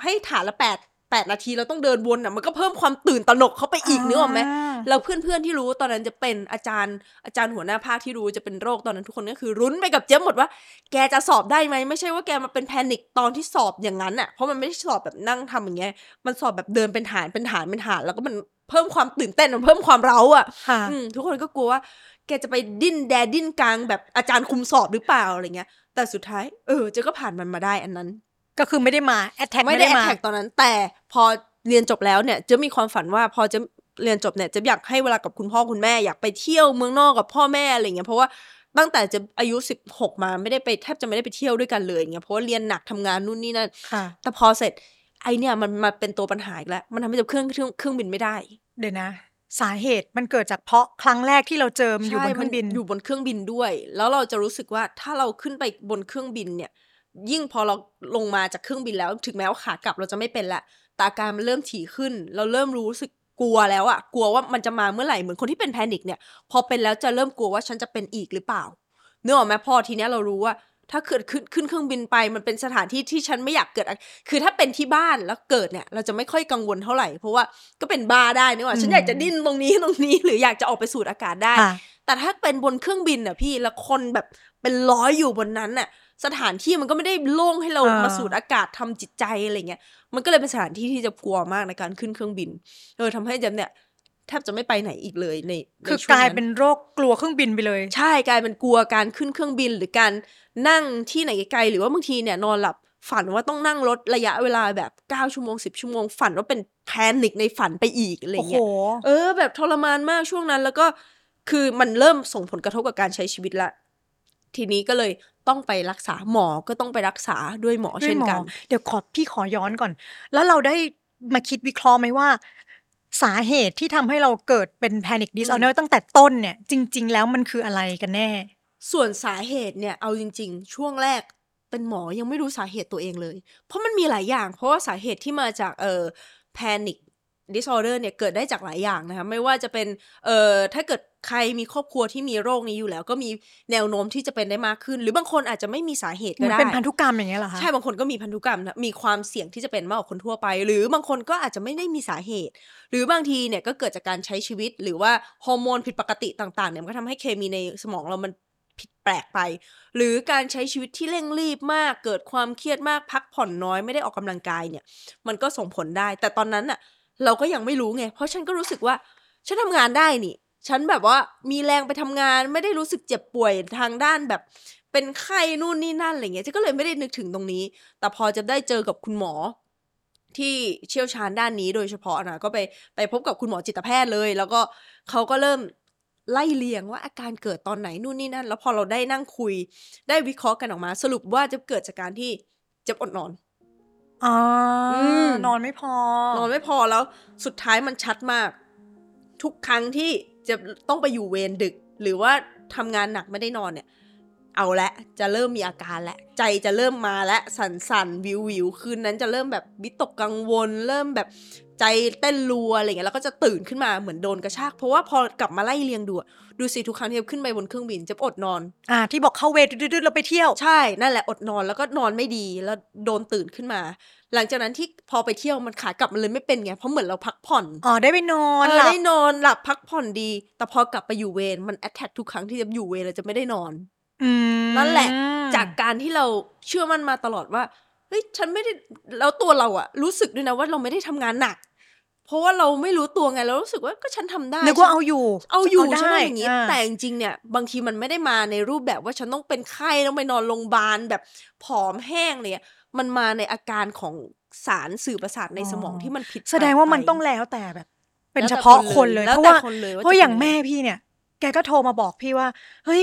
ให้ฐานละแปด แปดนาทีเราต้องเดินวนอะมันก็เพิ่มความตื่นตระหนกเข้าไปอีกนึกออกไหมเราเพื่อนๆที่รู้ตอนนั้นจะเป็นอาจารย์อาจารย์หัวหน้าภาคที่รู้จะเป็นโรคตอนนั้นทุกคนก็คือรุ้นไปกับเจ๊ยบหมดว่า แกจะสอบได้ไหมไม่ใช่ว่าแกมาเป็น panic ตอนที่สอบอย่างนั้นอะเพราะมันไม่ได้สอบแบบนั่งทำอย่างเงี้ยมันสอบแบบเดินเป็นฐานเป็นฐานเป็นฐาน แล้วก็มันเพิ่มความตื่นเต้นมันเพิ่มความเร้าอะค่ะอืมทุกคนก็กลัวว่าแกจะไปดิ้นแด่วดิ้นกลางแบบอาจารย์คุมสอบหรือเปล่าอะไรเงี้ย แต่สุดท้าย เออเจ๊ก็ผ่านมันมาได้อันนั้น ก็คือไม่ได้มาแอตแทกไม่ไม่ได้ไม่ได้มา attack ตอนนั้น แต่พอเรียนจบแล้วเนี่ยจะมีความฝันว่าพอจะเรียนจบเนี่ยจะอยากให้เวลากับคุณพ่อคุณแม่อยากไปเที่ยวเมืองนอกกับพ่อแม่อะไรเงี้ยเพราะว่าตั้งแต่จะอายุสิบหกมาไม่ได้ไปแทบจะไม่ได้ไปเที่ยวด้วยกันเลยเงี้ยเพราะว่าเรียนหนักทำงานนู่นนี่นั่นค่ะแต่พอเสร็จไอเนี่ยมันมาเป็นตัวปัญหาอีกแล้วมันทำให้จะเครื่องเครื่องเครื่องบินไม่ได้ เดี๋ยวนะ สาเหตุมันเกิดจากเพราะครั้งแรกที่เราเจอมันอยู่บนเครื่องบินใช่มัอยู่บนเครื่องบินด้วย แล้วเราจะรู้สึกว่าถ้าเราขึ้นไปบนเครื่องบินเนี่ย ยิ่งพอเราลงมาจากเครื่องบินแล้ว ถึงแม้ว่าขากลับเราจะไม่เป็นละแต่อาการมันเริ่มถี่ขึ้น เราเริ่มรู้สึกกลัวแล้วอะกลัวว่ามันจะมาเมื่อไหร่เหมือนคนที่เป็นแพนิคเนี่ย พอเป็นแล้วจะเริ่มกลัวว่าฉันจะเป็นอีกหรือเปล่าเนื้อออกไหมพอทีเนี้ยเรารู้ว่าถ้าเกิดขึ้นขึ้นเครื่องบินไปมันเป็นสถานที่ที่ฉันไม่อยากเกิดอะคือถ้าเป็นที่บ้านแล้วเกิดเนี่ย เราจะไม่ค่อยกังวลเท่าไหร่ เพราะว่าก็เป็นบ้าได้นี่หว่าฉันอยากจะดิ้นตรงนี้ตรงนี้ หรืออยากจะออกไปสูดอากาศได้ค่ะแต่ถ้าเป็นบนเครื่องบินอะพี่แล้วคนแบบเป็นร้อยอยู่บนนั้นน่ะ สถานที่มันก็ไม่ได้โล่งให้เราอ่ามมาสูดอากาศทำจิตใจอะไรเงี้ย มันก็เลยเป็นสถานที่ที่จะกลัวมากในการขึ้นเครื่องบิน เออทำให้เจมเนี่ยแทบจะไม่ไปไหนอีกเลยในในคือช่วงกลายนั้นเป็นโรคกลัวเครื่องบินไปเลย ใช่กลายเป็นกลัวการขึ้นเครื่องบินหรือการนั่งที่ไหนไกลๆหรือว่าบางทีเนี่ยนอนหลับฝันว่าต้องนั่งรถระยะเวลาแบบ 9 ชั่วโมง 10 ชั่วโมง ฝันว่าเป็นแพนิคในฝันไปอีกอะไรโอ้โหเงี้ยเออ แบบทรมานมากช่วงนั้น แล้วก็คือมันเริ่มส่งผลกระทบกับการใช้ชีวิตละ ทีนี้ก็เลย ต้องไปรักษาหมอก็ต้องไปรักษาด้วยหมอด้วยเช่นหมอกัน เดี๋ยวขอพี่ขอย้อนก่อน แล้วเราได้มาคิดวิเคราะห์ไหมว่า สาเหตุที่ทำให้เราเกิดเป็น panic disorder ตั้งแต่ต้นเนี่ย จริง ๆ แล้วมันคืออะไรกันแน่ ส่วนสาเหตุเนี่ยเอาจริง ๆ ช่วงแรกเป็นหมอยังไม่รู้สาเหตุตัวเองเลย เพราะมันมีหลายอย่าง เพราะว่าสาเหตุที่มาจากเอ่อ panic disorder เนี่ยเกิดได้จากหลายอย่างนะคะไม่ว่าจะเป็นเอ่อถ้าเกิดใครมีครอบครัวที่มีโรคนี้อยู่แล้ว ก็มีแนวโน้มที่จะเป็นได้มากขึ้น หรือบางคนอาจจะไม่มีสาเหตุเหมืก็อนได้เป็นพันธุกรรมอย่างเงี้ยเหรอคะใช่บางคนก็มีพันธุกรรมนะมีความเสี่ยงที่จะเป็นมากกว่าคนทั่วไป หรือบางคนก็อาจจะไม่ได้มีสาเหตุ หรือบางทีเนี่ยก็เกิดจากการใช้ชีวิต หรือว่าฮอร์โมนผิดปกติต่างๆเนี่ยมันก็ทำให้เคมีในสมองเรามันผิดแปลกไป หรือการใช้ชีวิตที่เร่งรีบมาก เกิดความเครียดมากพักผ่อนน้อยไม่ได้ออกกำลังกายเนี่ย มันก็ส่งผลได้ แต่ตอนนั้นน่ะ เราก็ยังไม่รู้ไง เพราะฉันก็รู้สึกว่า ฉันทำงานได้นี่ ฉันแบบว่ามีแรงไปทำงานไม่ได้รู้สึกเจ็บป่วยทางด้านแบบ เป็นไข้นู่นนี่นั่นอะไรเงี้ยฉันก็เลยไม่ได้นึกถึงตรงนี้ แต่พอจะได้เจอกับคุณหมอ ที่เชี่ยวชาญด้านนี้โดยเฉพาะนะก็ไปไปพบกับคุณหมอจิตแพทย์เลย แล้วก็เขาก็เริ่มไล่เลียงว่าอาการเกิดตอนไหนนู่นนี่นั่น แล้วพอเราได้นั่งคุย ได้วิเคราะห์กันออกมา สรุปว่าจะเกิดจากการที่เจ็บอดนอน อ๋ออมนอนไม่พอ นอนไม่พอแล้วสุดท้ายมันชัดมาก ทุกครั้งที่จะต้องไปอยู่เวรดึก หรือว่าทำงานหนักไม่ได้นอนเนี่ย เอาละจะเริ่มมีอาการแล้วใจจะเริ่มมาแล้วสั่นสั่นวิววิวคืนนั้นจะเริ่มแบบวิตกกังวล เริ่มแบบใจเต้นรัวอะไรเงี้ยแล้วก็จะตื่นขึ้นมาเหมือนโดนกระชากเพราะว่าพอกลับมาไล่เรียงดูอะดูสิทุกครั้งที่ขึ้นไปบนเครื่องบินจะอดนอน อ่า ที่บอกเข้าเวรดืดๆเราไปเที่ยวใช่นั่นแหละอดนอนแล้วก็นอนไม่ดีแล้วโดนตื่นขึ้นมา หลังจากนั้นที่พอไปเที่ยวมันขากลับมันเลยไม่เป็นไงเพราะเหมือนเราพักผ่อนอ๋อได้ไปนอนเออหลับได้นอนหลับพักผ่อนดี แต่พอกลับไปอยู่เวรมันแอดแทกทุกครั้งที่จะอยู่เวรเราจะไม่ได้นอนอืม นั่นแหละ จากการที่เราเชื่อมั่นมาตลอดว่าเฮ้ยฉันไม่ได้แล้วตัวเราอะรู้สึกด้วยนะว่าเราไม่ได้ทำงานหนัก เพราะว่าเราไม่รู้ตัวไงเรารู้สึกว่าก็ฉันทำได้นึกว่าเอาอยู่ เอาอยู่ได้ใช่ไหมอย่างนี้อ่าแต่จริงๆเนี่ย บางทีมันไม่ได้มาในรูปแบบว่าฉันต้องเป็นไข้ต้องไปนอนโรงพยาบาลแบบผอมแห้งเนี่ย มันมาในอาการของสารสื่อประสาทในสมองที่มันผิด แสดงว่ามันไปต้องแล้วแต่แบบ เป็นแล้วเฉแต่พาะคคนนเลเลยยแล้วเพราะแต่ว่าคนเลยว่าเพราะจะอย่างเป็นยังไงแม่พี่เนี่ย แกก็โทรมาบอกพี่ว่า เฮ้ย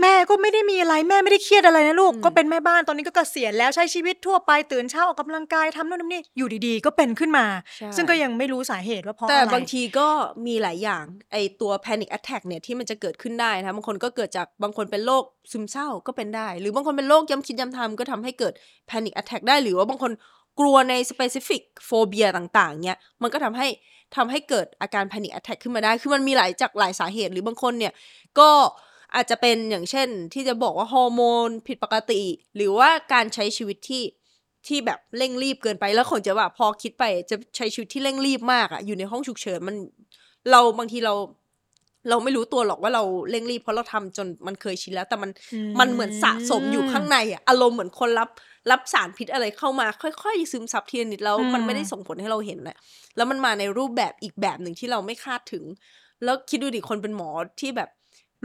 แม่ก็ไม่ได้มีอะไรแม่ไม่ได้เครียดอะไรนะลูกอืมก็เป็นแม่บ้านตอนนี้ก็เกษียณแล้วใช้ชีวิตทั่วไปตื่นเช้าออกกำลังกายทำโน่นทำนี่อยู่ดีๆ ก็เป็นขึ้นมา ใช่ ซึ่งก็ยังไม่รู้สาเหตุว่าเพราะแต่อะไรบางทีก็มีหลายอย่างไอตัว panic attack เนี่ยที่มันจะเกิดขึ้นได้นะบางคนก็เกิดจากบางคนเป็นโรคซึมเศร้าก็เป็นได้ หรือบางคนเป็นโรคย้ำคิดย้ำทำก็ทำให้เกิด panic attack ได้หรือว่าบางคนกลัวใน specific phobia ต่างๆเนี่ยมันก็ทำให้ทำให้เกิดอาการ panic attack ขึ้นมาได้คือมันมีหลายจากหลายสาเหตุ หรือบางคนเนี่ยก็ อาจจะเป็นอย่างเช่น ที่จะบอกว่าฮอร์โมนผิดปกติ หรือว่าการใช้ชีวิตที่ที่แบบเร่งรีบเกินไปแล้วคนจะแบบพอคิดไปจะใช้ชีวิตที่เร่งรีบมากอะอยู่ในห้องฉุกเฉินมัน เราบางทีเรา เราไม่รู้ตัวหรอกว่าเราเร่งรีบเพราะเราทำจนมันเคยชินแล้ว แต่มันอืมมันเหมือนสะสมอยู่ข้างในอะอารมณ์เหมือนคนรับรับสารพิษอะไรเข้ามา ค่อยๆซึมซับทีละนิดแล้วอืมมันไม่ได้ส่งผลให้เราเห็นแหละแล้วมันมาในรูปแบบอีกแบบหนึ่งที่เราไม่คาดถึง แล้วคิดดูดิคนเป็นหมอที่แบบ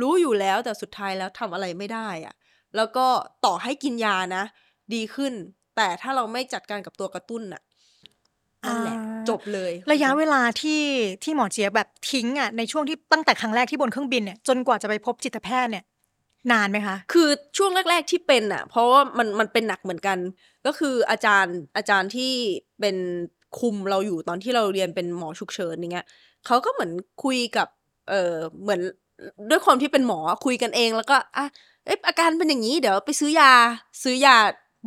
รู้อยู่แล้วแต่สุดท้ายแล้วทำอะไรไม่ได้อะแล้วก็ต่อให้กินยานะ ดีขึ้น แต่ถ้าเราไม่จัดการกับตัวกระตุ้นน่ะนั่นแหละอ่าจบเลย ระยะเวลาที่ที่หมอเจี๊ยบแบบทิ้งอะในช่วงที่ตั้งแต่ครั้งแรกที่บนเครื่องบินเนี่ยจนกว่าจะไปพบจิตแพทย์เนี่ย นานไหมคะ คือช่วงแรก ๆที่เป็นอะ เพราะว่ามันมันเป็นหนักเหมือนกัน ก็คืออาจารย์อาจารย์ที่เป็นคุมเราอยู่ตอนที่เราเรียนเป็นหมอฉุกเฉินอย่างเงี้ยเขาก็เหมือนคุยกับเออเหมือน ด้วยความที่เป็นหมอคุยกันเองแล้วก็อะเอ๊ะอาการเป็นอย่างนี้เดี๋ยวไปซื้อยา ซื้อยา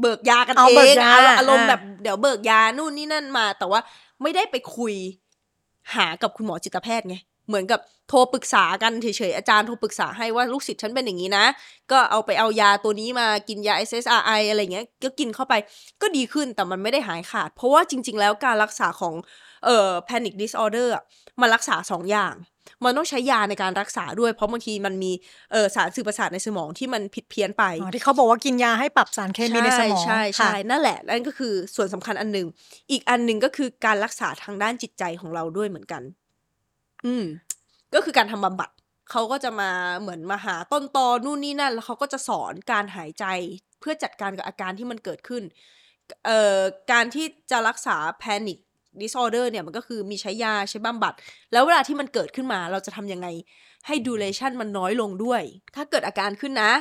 เบิกยากันเอาเอเบิกงยาอารอารมณ์อ่าแบบเดี๋ยวเบิกยานู่นนี่นั่นมา แต่ว่าไม่ได้ไปคุยหากับคุณหมอจิตแพทย์ไง เหมือนกับโทรปรึกษากันเฉยๆ อาจารย์โทรปรึกษาให้ว่าลูกศิษย์ฉันเป็นอย่างนี้นะ ก็เอาไปเอายาตัวนี้มากินยา SSRI อะไรเงี้ย ก็กินเข้าไปก็ดีขึ้นแต่มันไม่ได้หายขาด เพราะว่าจริง ๆ แล้วการรักษาของเอ่อ panic disorder อะมันรักษาสองอย่าง มันต้องใช้ยาในการรักษาด้วย เพราะบางทีมันมีเออสารสื่อประสาทในสมองที่มันผิดเพี้ยนไปอ๋อที่เขาบอกว่ากินยาให้ปรับสารเคมีในสมองใช่ใช่ค่ะใช่นั่นแหละนั่นก็คือส่วนสำคัญอันหนึ่งอีกอันหนึ่งก็คือการรักษาทางด้านจิตใจของเราด้วยเหมือนกัน อืม ก็คือการทำบำบัดเขาก็จะมาเหมือนมาหาต้นตอนู่นนี่นั่น แล้วเขาก็จะสอนการหายใจเพื่อจัดการกับอาการที่มันเกิดขึ้น เอ่อการที่จะรักษา panic disorder เนี่ยมันก็คือมีใช้ยาใช้บำบัด แล้วเวลาที่มันเกิดขึ้นมาเราจะทำยังไง ให้ duration มันน้อยลงด้วย ถ้าเกิดอาการขึ้นนะ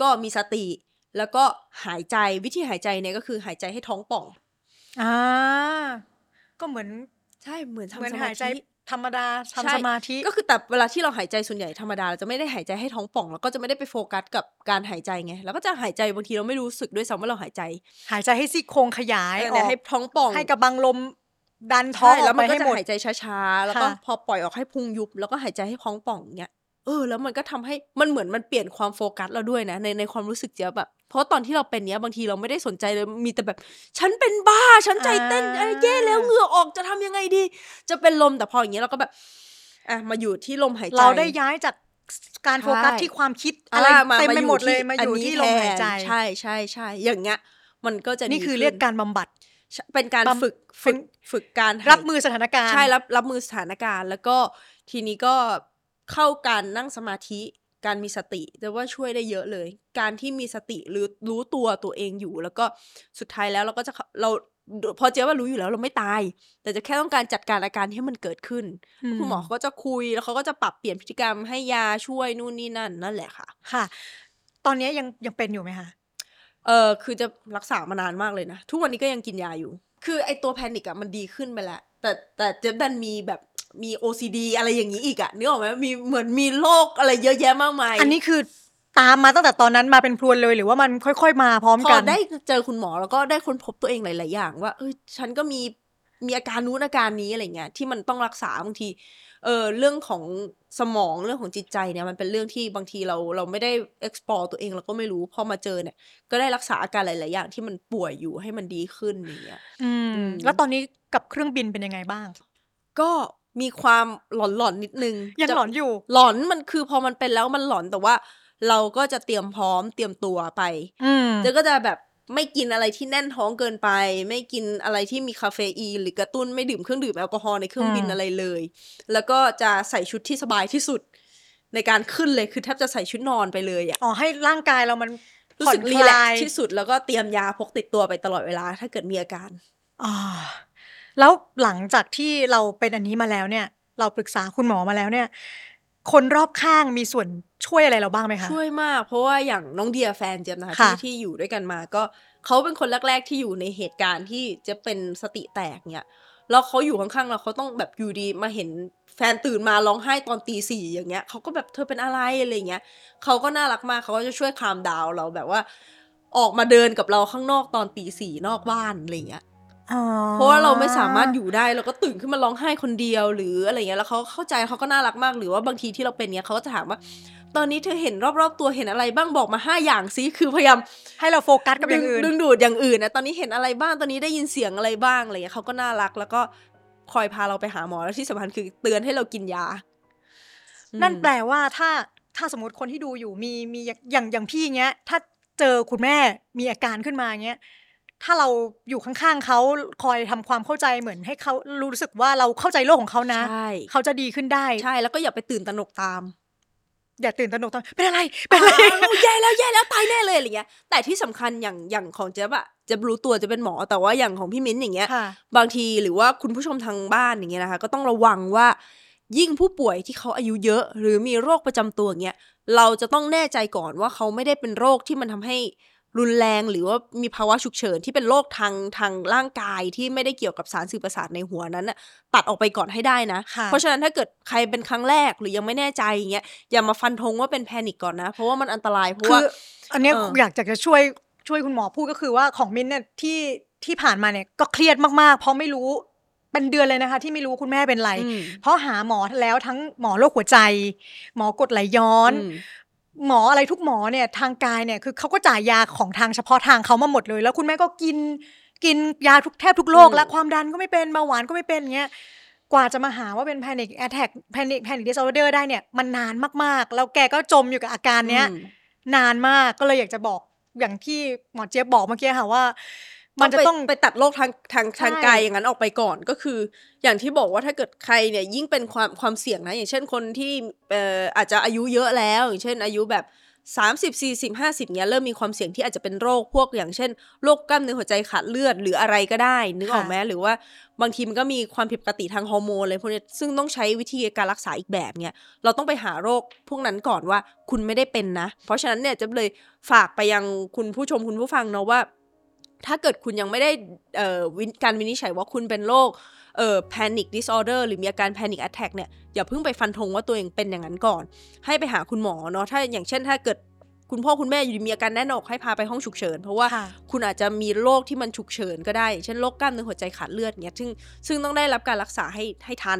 ก็มีสติ แล้วก็หายใจวิธีหายใจเนี่ยก็คือหายใจให้ท้องป่องอ่าก็เหมือนใช่เหมือนเหมือนทำสมาหายใจธิ ธรรมดาใช่ทำสมาธิก็คือแต่เวลาที่เราหายใจส่วนใหญ่ธรรมดาเราจะไม่ได้หายใจให้ท้องป่อง แล้วก็จะไม่ได้ไปโฟกัสกับการหายใจไงแล้วก็จะหายใจบางทีเราไม่รู้สึกด้วยซ้ำว่าเราหายใจ หายใจให้ซี่โครงขยายเอออเนี่ยอกให้ท้องป่องให้กระบังลมดันท้องใช่อแล้อวกมัไปนก็ให้จะหมดหายใจช้าๆแล้วก็ค่ะพอปล่อยออกให้พุงยุบแล้วก็หายใจให้ท้องป่องอย่างเงี้ย เออ แล้วมันก็ทำให้มันเหมือนมันเปลี่ยนความโฟกัสเราด้วยนะ ในในความรู้สึกเจ๊ยบแบบ เพราะตอนที่เราเป็นเนี้ยบางทีเราไม่ได้สนใจเลยมีแต่แบบ ฉันเป็นบ้า ฉันใจเต้นเอ้ยแย่แล้วเหงื่อออกจะทำยังไงดี จะเป็นลมแต่พออย่างเงี้ยเราก็แบบอะมาอยู่ที่ลมหายใจเราได้ย้ายจากการโฟกัสใช่ที่ความคิดอะไรอ่าาเต็มไปหมดเลยที่มาอยู่นนี้ที่ลมหายใจแทนใช่ใช่ใช่อย่างเงี้ย มันก็จะนี่คือดีขึ้เรียกการบำบัดใช่เป็นการบำฝึกเป็ฝึนกฝึกการหายรับมือสถานการณ์ใช่รับรับมือสถานการณ์ แล้วก็ทีนี้ก็ เข้าการนั่งสมาธิการมีสติแต่ว่าช่วยได้เยอะเลย การที่มีสติหรือรู้ตัวตัวเองอยู่ แล้วก็สุดท้ายแล้วเราก็จะเข้าเราพอเจ๊ว่ารู้อยู่แล้วเราไม่ตาย แต่จะแค่ต้องการจัดการอาการที่มันเกิดขึ้นอืมคุณหมอเขาก็จะคุยแล้วเขาก็จะปรับเปลี่ยนพฤติกรรมให้ยาช่วยนู่นนี่นั่นนั่นแหละค่ะ ค่ะ ตอนนี้ยังยังเป็นอยู่ไหมคะเออคือจะรักษามานานมากเลยนะทุกวันนี้ก็ยังกินยาอยู่ คือไอตัวแพนิกอะมันดีขึ้นไปแล้วแต่แต่เจ๊ดันมีแบบ มี OCD อะไรอย่างนี้อีกอะนึกออกไหมมีเหมือนมีโรคอะไรเยอะแยะมากมายอันนี้คือตามมาตั้งแต่ตอนนั้นมาเป็นพรวนเลยหรือว่ามันค่อย ๆ มาพร้อมพกัอน ได้เจอคุณหมอแล้วก็ได้ค้นพบตัวเองหลาย ๆ อย่าง ว่าเออฉันก็มีมีอาการนู้นอาการนี้อะไรเงี้ยที่มันต้องรักษาบางทีเออเรื่องของสมองเรื่องของจิตใจเนี่ยมันเป็นเรื่องที่บางทีเราเราไม่ได้ explore ตัวเองเราก็ไม่รู้พอมาเจอเนี่ยก็ได้รักษาอาการหลาย ๆ อย่างที่มันป่วยอยู่ให้มันดีขึ้นอย่างเงี้ย อืมอืมแล้วตอนนี้กับเครื่องบินเป็นยังไงบ้าง ก็ มีความหลอนหลอนๆนิดนึงยังจะหลอนอยู่ หลอนมันคือพอมันเป็นแล้วมันหลอนแต่ว่า เราก็จะเตรียมพร้อมเตรียมตัวไปอืมเจ๊ก็จะแบบไม่กินอะไรที่แน่นท้องเกินไป ไม่กินอะไรที่มีคาเฟอีนหรือกระตุ้นไม่ดื่มเครื่องดื่มแอลกอฮอล์ในเครื่องบินอืมอะไรเลย แล้วก็จะใส่ชุดที่สบายที่สุด ในการขึ้นเลยคือแทบจะใส่ชุดนอนไปเลยอะอ๋อให้ร่างกายเรามันรู้ผ่อสึนกครีแลกลายซ์ที่สุดแล้วก็เตรียมยาพกติดตัวไปตลอดเวลา ถ้าเกิดมีอาการอ่า แล้วหลังจากที่เราเป็นอันนี้มาแล้วเนี่ย เราปรึกษาคุณหมอมาแล้วเนี่ย คนรอบข้างมีส่วนช่วยอะไรเราบ้างไหมคะช่วยมาก เพราะว่าอย่างน้องเดียแฟนเจยบนะคะค่ะที่ที่อยู่ด้วยกันมา ก็เขาเป็นคนแรก ๆ ที่อยู่ในเหตุการณ์ที่จะเป็นสติแตกเนี่ยแล้วเขาอยู่ข้างๆเราเขาต้องแบบอยู่ดีมาเห็นแฟนตื่นมาร้องไห้ตอนตีสี่อย่างเงี้ยเขาก็แบบเธอเป็นอะไรอะไรเงี้ยเขาก็น่ารักมากเขาก็จะช่วยคลามดาวน์เราแบบว่า ออกมาเดินกับเราข้างนอกตอนตีสี่นอกบ้านอะไรเงี้ยอ๋อ เพราะว่าเราไม่สามารถอยู่ได้เราก็ตื่นขึ้นมาร้องไห้คนเดียว หรืออะไรเงี้ยแล้วเขาเข้าใจเขาก็น่ารักมากหรือว่าบางทีที่เราเป็นเนี้ยเขาก็จะถามว่า ตอนนี้เธอเห็นรอบๆตัวเห็นอะไรบ้างบอกมาห้าอย่างซิคือพยายามให้เราโฟกัสกับอย่างอื่นดึงดูดอย่างอื่นนะตอนนี้เห็นอะไรบ้างตอนนี้ได้ยินเสียงอะไรบ้างอะไรเงี้ยเขาก็น่ารักแล้วก็คอยพาเราไปหาหมอแล้วที่สำคัญคือเตือนให้เรากินยา นั่นอืมแปลว่าถ้าถ้าสมมติคนที่ดูอยู่มีมีอย่างอย่างพี่เงี้ย ถ้าเจอคุณแม่มีอาการขึ้นมาเงี้ย ถ้าเราอยู่ข้างๆเขาคอยทำความเข้าใจเหมือนให้เขารู้สึกว่าเราเข้าใจโลกของเขานะใช่เขาจะดีขึ้นได้ใช่แล้วก็อย่าไปตื่นตระหนกตาม อย่าตื่นตระหนกตอนเป็นอะไรเป็นอะไรอ้าวแย่แล้วแย่แล้วตายแน่เลยอะไรเงี้ย แต่ที่สำคัญอย่างอย่างของเจ๊บอะเจะรู้ตัวจะเป็นหมอแต่ว่าอย่างของพี่มิ้นท์อย่างเงี้ยค่ะบางทีหรือว่าคุณผู้ชมทางบ้านอย่างเงี้ยนะคะ ก็ต้องระวังว่ายิ่งผู้ป่วยที่เขาอายุเยอะ หรือมีโรคประจำตัวอย่างเงี้ยเราจะต้องแน่ใจก่อนว่าเขาไม่ได้เป็นโรคที่มันทำให้ รุนแรงหรือว่ามีภาวะฉุกเฉินที่เป็นโรคทางทางร่างกายที่ไม่ได้เกี่ยวกับสารสื่อประสาทในหัวนั้นน่ะตัดออกไปก่อนให้ได้นะค่ะเพราะฉะนั้นถ้าเกิดใครเป็นครั้งแรกหรือยังไม่แน่ใจอย่างเงี้ยอย่ามาฟันธงว่าเป็นแพนิคก่อนนะ เพราะว่ามันอันตรายเพราะคืว่าออันเนี้ยเออออยากจะช่วยช่วยคุณหมอพูดก็คือว่าของมิ้นท์เนี่ยที่ที่ผ่านมาเนี่ยก็เครียดมากๆ เพราะไม่รู้เป็นเดือนเลยนะคะที่ไม่รู้คุณแม่เป็นไรอืมเพราะหาหมอแล้วทั้งหมอโรคหัวใจ หมอกรดไหลย้อนอืม หมออะไรทุกหมอเนี่ยทางกายเนี่ยคือเขาก็จ่ายยาของทางเฉพาะทางเขามาหมดเลย แล้วคุณแม่ก็กินกินยาทุกแทบทุกโรคอืมและความดันก็ไม่เป็นเบาหวานก็ไม่เป็นเงี้ยกว่าจะมาหาว่าเป็น panic attack panic panic disorder ได้เนี่ยมันนานมากๆ แล้วแกก็จมอยู่กับอาการเนี้ยอืมนานมากก็เลยอยากจะบอกอย่างที่หมอเจี๊ยบบอกเมื่อกี้ค่ะว่า มันจะต้องไปไปตัดโรคทางทางทางใช่กายอย่างนั้นออกไปก่อนก็คือ อย่างที่บอกว่าถ้าเกิดใครเนี่ยยิ่งเป็นความความเสี่ยงนะ อย่างเช่นคนที่เอ่ออาจจะอายุเยอะแล้ว อย่างเช่น อายุแบบ30 40 50เนี้ยเริ่มมีความเสี่ยงที่อาจจะเป็นโรคพวกอย่างเช่นโรคกล้ามเนื้อหัวใจขาดเลือดหรืออะไรก็ได้นึกออกไหมหรือว่าบางทีมันก็มีความผิดปกติทางฮอร์โมนอะไรพวกเนี้ยซึ่งต้องใช้วิธีการรักษาอีกแบบเนี่ยเราต้องไปหาโรคพวกนั้นก่อนว่าคุณไม่ได้เป็นนะ เพราะฉะนั้นเนี่ยจะเลยฝากไปยังคุณผู้ชมคุณผู้ฟังเนาะว่า ถ้าเกิดคุณยังไม่ได้การวินิจฉัยว่าคุณเป็นโรคเอ่อ panic disorder หรือมีอาการ panic attack เนี่ยอย่าเพิ่งไปฟันธงว่าตัวเองเป็นอย่างนั้นก่อน ให้ไปหาคุณหมอเนาะถ้าอย่างเช่นถ้าเกิด คุณพ่อคุณแม่อยู่ดีมีอาการแน่นหน้าอกให้พาไปห้องฉุกเฉิน เพราะว่าค่ะคุณอาจจะมีโรคที่มันฉุกเฉินก็ได้อย่างเช่นโรคกล้ามเนื้อหัวใจขาดเลือดเนี่ยซึ่งซึ่งต้องได้รับการรักษาให้ให้ทัน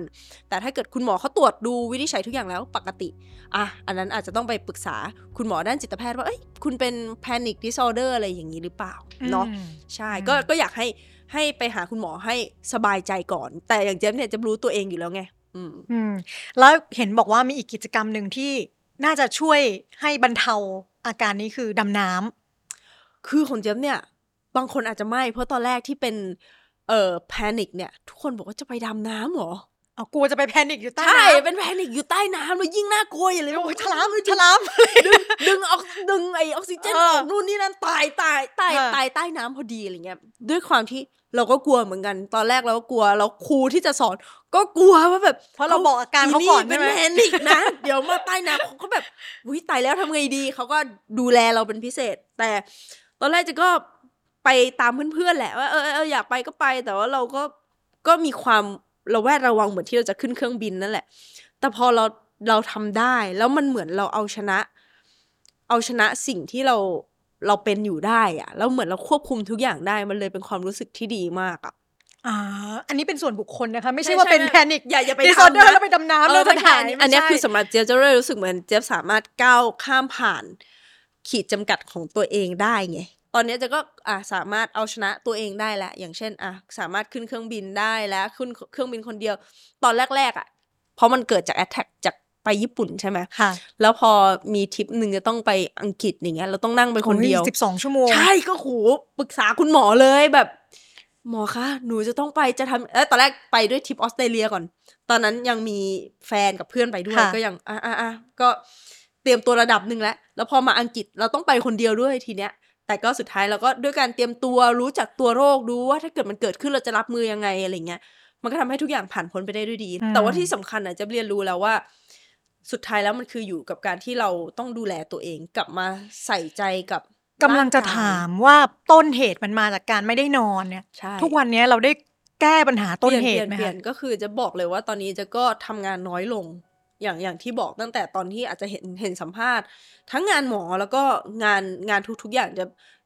แต่ถ้าเกิดคุณหมอเขาตรวจดูวินิจฉัยทุกอย่างแล้วปกติอะอันนั้นอาจจะต้องไปปรึกษาคุณหมอด้านจิตแพทย์ว่าเอ้ยคุณเป็น panic disorder อะไรอย่างนี้หรือเปล่าเนาะอืมใช่อืมก็ก็อยากให้ให้ไปหาคุณหมอให้สบายใจก่อน แต่อย่างเจมส์เนี่ยจะรู้ตัวเองอยู่แล้วไงอืมอืมแล้วเห็นบอกว่ามีอีกกิจกรรมหนึ่งที่น่าจะช่วยให้บรรเทา อาการนี้คือดำน้ำคือของเจ๊บเนี่ย บางคนอาจจะไม่ เพราะตอนแรกที่เป็นเออ panic เนี่ย ทุกคนบอกว่าจะไปดำน้ำหรอ เอากลัวจะไป panic อยู่ใต้น้ำใช่เป็น panic อยู่ใต้น้ำเลยยิ่งน่ากลัวอย่างเลยโอ้ยฉลามฉลามดึงดึงออกดึงไอออกซิเจนเออออกนู่นนี่นั่นตายตายตายเออตายใต้น้ำพอดีอะไรเงี้ย ด้วยความที่เราก็กลัวเหมือนกัน ตอนแรกเราก็กลัวแล้วครูที่จะสอน ก็กลัวว่าแบบเพราะเราบอกอาการเขาก่อนเป็ใช่นไหมแพนิคนะเดี๋ยวมาใต้น้ำเขาก็แบบอุ้ยตายแล้วทำไงดีเขาก็ดูแลเราเป็นพิเศษ แต่ตอนแรกจะก็ไปตามเพื่อนๆแหละว่าเออเออเอออยากไปก็ไปแต่ว่าเราก็ก็มีความ ระแวดระวังเหมือนที่เราจะขึ้นเครื่องบินนั่นแหละ แต่พอเราเราทำได้แล้วมันเหมือนเราเอาชนะ เอาชนะสิ่งที่เราเราเป็นอยู่ได้อะแล้วเหมือนเราควบคุมทุกอย่างได้มันเลยเป็นความรู้สึกที่ดีมากอะอ่าอันนี้เป็นส่วนบุคคลนะคะ ไม่ใช่ใช่ว่าใช่เป็นไม่แพนิคอย่าอย่าไปดิทำสอเดอร์นะแล้วไปดำน้ำเอเลอยไม่จะใช่ถ่ายอันนี้อันเนี้ยไม่ใช่คือสำหรับเจี๊ยบจะเริ่มรู้สึกเหมือนเจี๊ยบสามารถก้าวข้ามผ่าน ขีดจำกัดของตัวเองได้ไง ตอนเนี้ยเจะก็อะสามารถเอาชนะตัวเองได้แล้วอย่างเช่นอะสามารถขึ้นเครื่องบินได้แล้วขึ้นเครื่องบินคนเดียว ตอนแรกๆอะเพราะมันเกิดจากแอตแทกจากไปญี่ปุ่นใช่ไหมค่ะ แล้วพอมีทริปหนึ่งจะต้องไปอังกฤษอย่างเงี้ยเราต้องนั่งไปคนเดียวสิบสองชั่วโมง ใช่ก็โหปรึกษาคุณหมอเลยแบบ หมอคะ หนูจะต้องไปจะทำเออตอนแรกไปด้วยทริปออสเตรเลียก่อน ตอนนั้นยังมีแฟนกับเพื่อนไปด้วยค่ะก็ยังอะอะอะก็เตรียมตัวระดับหนึ่งแล้ว แล้วพอมาอังกฤษเราต้องไปคนเดียวด้วยทีเนี้ย แต่ก็สุดท้ายเราก็ด้วยการเตรียมตัวรู้จักตัวโรคดูว่าถ้าเกิดมันเกิดขึ้นเราจะรับมือยังไงอะไรเงี้ยมันก็ทำให้ทุกอย่างผ่านพ้นไปได้ด้วยดีอืมแต่ว่าที่สำคัญอะจะเรียนรู้แล้วว่า สุดท้ายแล้วมันคืออยู่กับการที่เราต้องดูแลตัวเองกลับมาใส่ใจกับกำลังจะร่กยถามว่าต้นเหตุมันมาจากการไม่ได้นอนเนี่ยใช่ทุกวันนี้เราได้แก้ปัญหาต้นเหตุปลี่ยไหมเปลี่คะยนก็คือจะบอกเลยว่าตอนนี้จะก็ทำงานน้อยลง อย่างอย่างที่บอกตั้งแต่ตอนที่อาจจะเห็นเห็นสัมภาษณ์ ทั้งงานหมอแล้วก็งานงานทุก ๆ อย่างจะ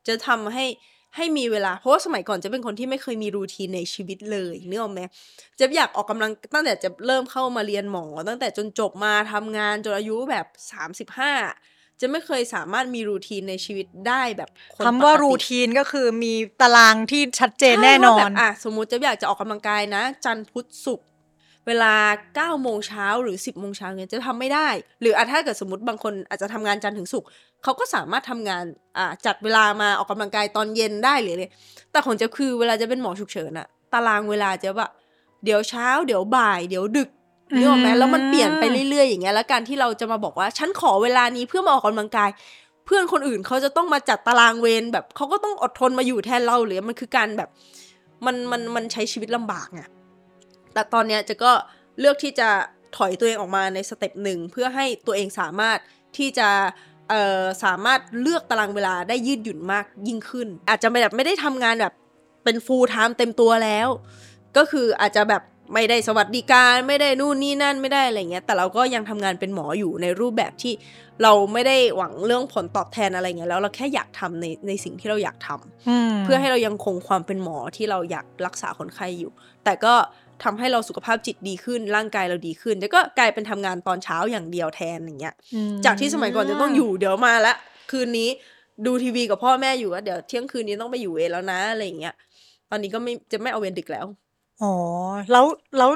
จะทำให้ให้มีเวลาเพราะว่าสมัยก่อนจะเป็นคนที่ไม่เคยมีรูทีนในชีวิตเลยนึกออกไหมจะอยากออกกำลังตั้งแต่จะเริ่มเข้ามาเรียนหมอ ตั้งแต่จนจบมาทำงานจนอายุแบบสามสิบห้าจะไม่เคยสามารถมีรูทีนในชีวิตได้แบบนคำว่าปกติรูทีนก็คือมีตารางที่ชัดเจนแน่นอใช่นว่าแบบอะสมมุติจะอยากจะออกกำลังกายนะ จันทร์พุธศุกร์ เวลา9ก้าโมงเช้าหรือ 10บโมงเช้าเนี่ยจะทำไม่ได้ หรืออะถ้าเกิดสมมติบางคนอาจจะทำงานจันทร์ถึงศุกร์เขาก็สามารถทำงานอ่าจัดเวลามาออกกำลังกายตอนเย็นได้หรือเลยแต่ของเจะคือเวลาจะเป็นหมอฉุกเฉินอะตารางเวลาจะแบบเดี๋ยวเช้า เดี๋ยวบ่ายเดี๋ยวดึกอืมนึกออกไหมแล้วมันเปลี่ยนไปเรื่อยๆอย่างเงี้ยแล้วการที่เราจะมาบอกว่าฉันขอเวลานี้เพื่อมาออกกำลังกาย เพื่อนคนอื่นเขาจะต้องมาจัดตารางเวรแบบเขาก็ต้องอดทนมาอยู่แทนเราหรือมันคือการแบบมันมันมันใช้ชีวิตลำบากไง แต่ตอนเนี้ยเจะก็เลือกที่จะถอยตัวเองออกมาในสเต็ปหนึ่งเพื่อให้ตัวเองสามารถที่จะเอ่อสามารถเลือกตารางเวลาได้ยืดหยุ่นมากยิ่งขึ้น อาจจะไม่แบบไม่ได้ทำงานแบบเป็น full time เต็มตัวแล้ว ก็คืออาจจะแบบไม่ได้สวัสดิการไม่ได้นู่นนี่นั่นไม่ได้อะไรเงี้ยแต่เราก็ยังทำงานเป็นหมออยู่ในรูปแบบที่เราไม่ได้หวังเรื่องผลตอบแทนอะไรเงี้ยแล้วเราแค่อยากทำในในสิ่งที่เราอยากทำมเพื่อให้เรายังคงความเป็นหมอที่เราอยากรักษาคนไข้อยู่ แต่ก็ ทำให้เราสุขภาพจิตดีขึ้น ร่างกายเราดีขึ้น แล้วก็กลายเป็นทำงานตอนเช้าอย่างเดียวแทนอย่างเงี้ยอืมจากที่สมัยก่อนจะต้องอยู่เดี๋ยวมาละคืนนี้ดูทีวีกับพ่อแม่อยู่ว่าเดี๋ยวเที่ยงคืนนี้ต้องไปอยู่เวรแล้วนะอะไรอย่างเงี้ย ตอนนี้ก็ไม่จะไม่เอาเวรดึกแล้ว อ๋อ แล้วแล้ว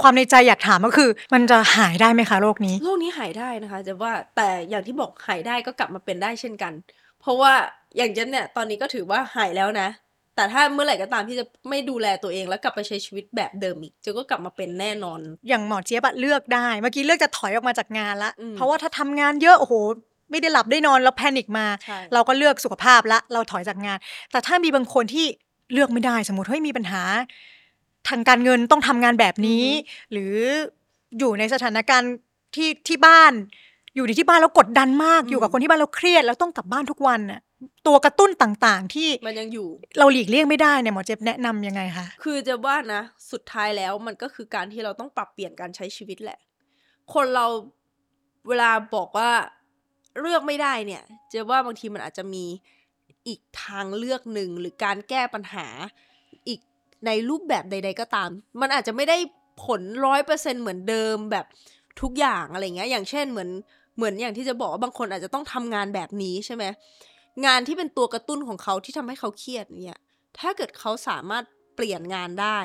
ความในใจอยากถามก็คือ มันจะหายได้ไหมคะโรคนี้ โรคนี้หายได้นะคะ จะว่าแต่อย่างที่บอกหายได้ก็กลับมาเป็นได้เช่นกัน เพราะว่าอย่างเจนเนี่ยตอนนี้ก็ถือว่าหายแล้วนะ แต่ถ้าเมื่อไหร่ก็ตามที่จะไม่ดูแลตัวเองแล้วกลับไปใช้ชีวิตแบบเดิมอีกเจนก็กลับมาเป็นแน่นอน อย่างหมอเจี๊ยบอะเลือกได้เมื่อกี้เลือกจะถอยออกมาจากงานละอืมเพราะว่าถ้าทำงานเยอะโอ้โหไม่ได้หลับได้นอนแล้วแพนิคมาใช่เราก็เลือกสุขภาพละ เราถอยจากงาน แต่ถ้ามีบางคนที่เลือกไม่ได้สมมติเฮ้ยมีปัญหา ทางการเงินต้องทำงานแบบนี้ หรืออยู่ในสถานการณ์ที่ที่บ้าน อยู่ในที่บ้านแล้วกดดันมากอืมอยู่กับคนที่บ้านแล้วเครียดแล้วต้องกลับบ้านทุกวันน่ะ ตัวกระตุ้นต่างๆ ที่มันยังอยู่ เราหลีกเลี่ยงไม่ได้เนี่ยหมอเจ็บแนะนำยังไงคะคือจะว่านะสุดท้ายแล้วมันก็คือการที่เราต้องปรับเปลี่ยนการใช้ชีวิตแหละ คนเราเวลาบอกว่าเลือกไม่ได้เนี่ย เจะว่าบางทีมันอาจจะมีอีกทางเลือกหนึ่งหรือการแก้ปัญหา อีกในรูปแบบใด ๆ ก็ตาม มันอาจจะไม่ได้ผลร้อยเปอร์เซ็นเหมือนเดิมแบบทุกอย่างอะไรเงี้ย อย่างเช่นเหมือนเหมือนอย่างที่จะบอกว่าบางคนอาจจะต้องทำงานแบบนี้ใช่ไหม งานที่เป็นตัวกระตุ้นของเขาที่ทำให้เขาเครียดเนี่ย ถ้าเกิดเขาสามารถเปลี่ยนงานได้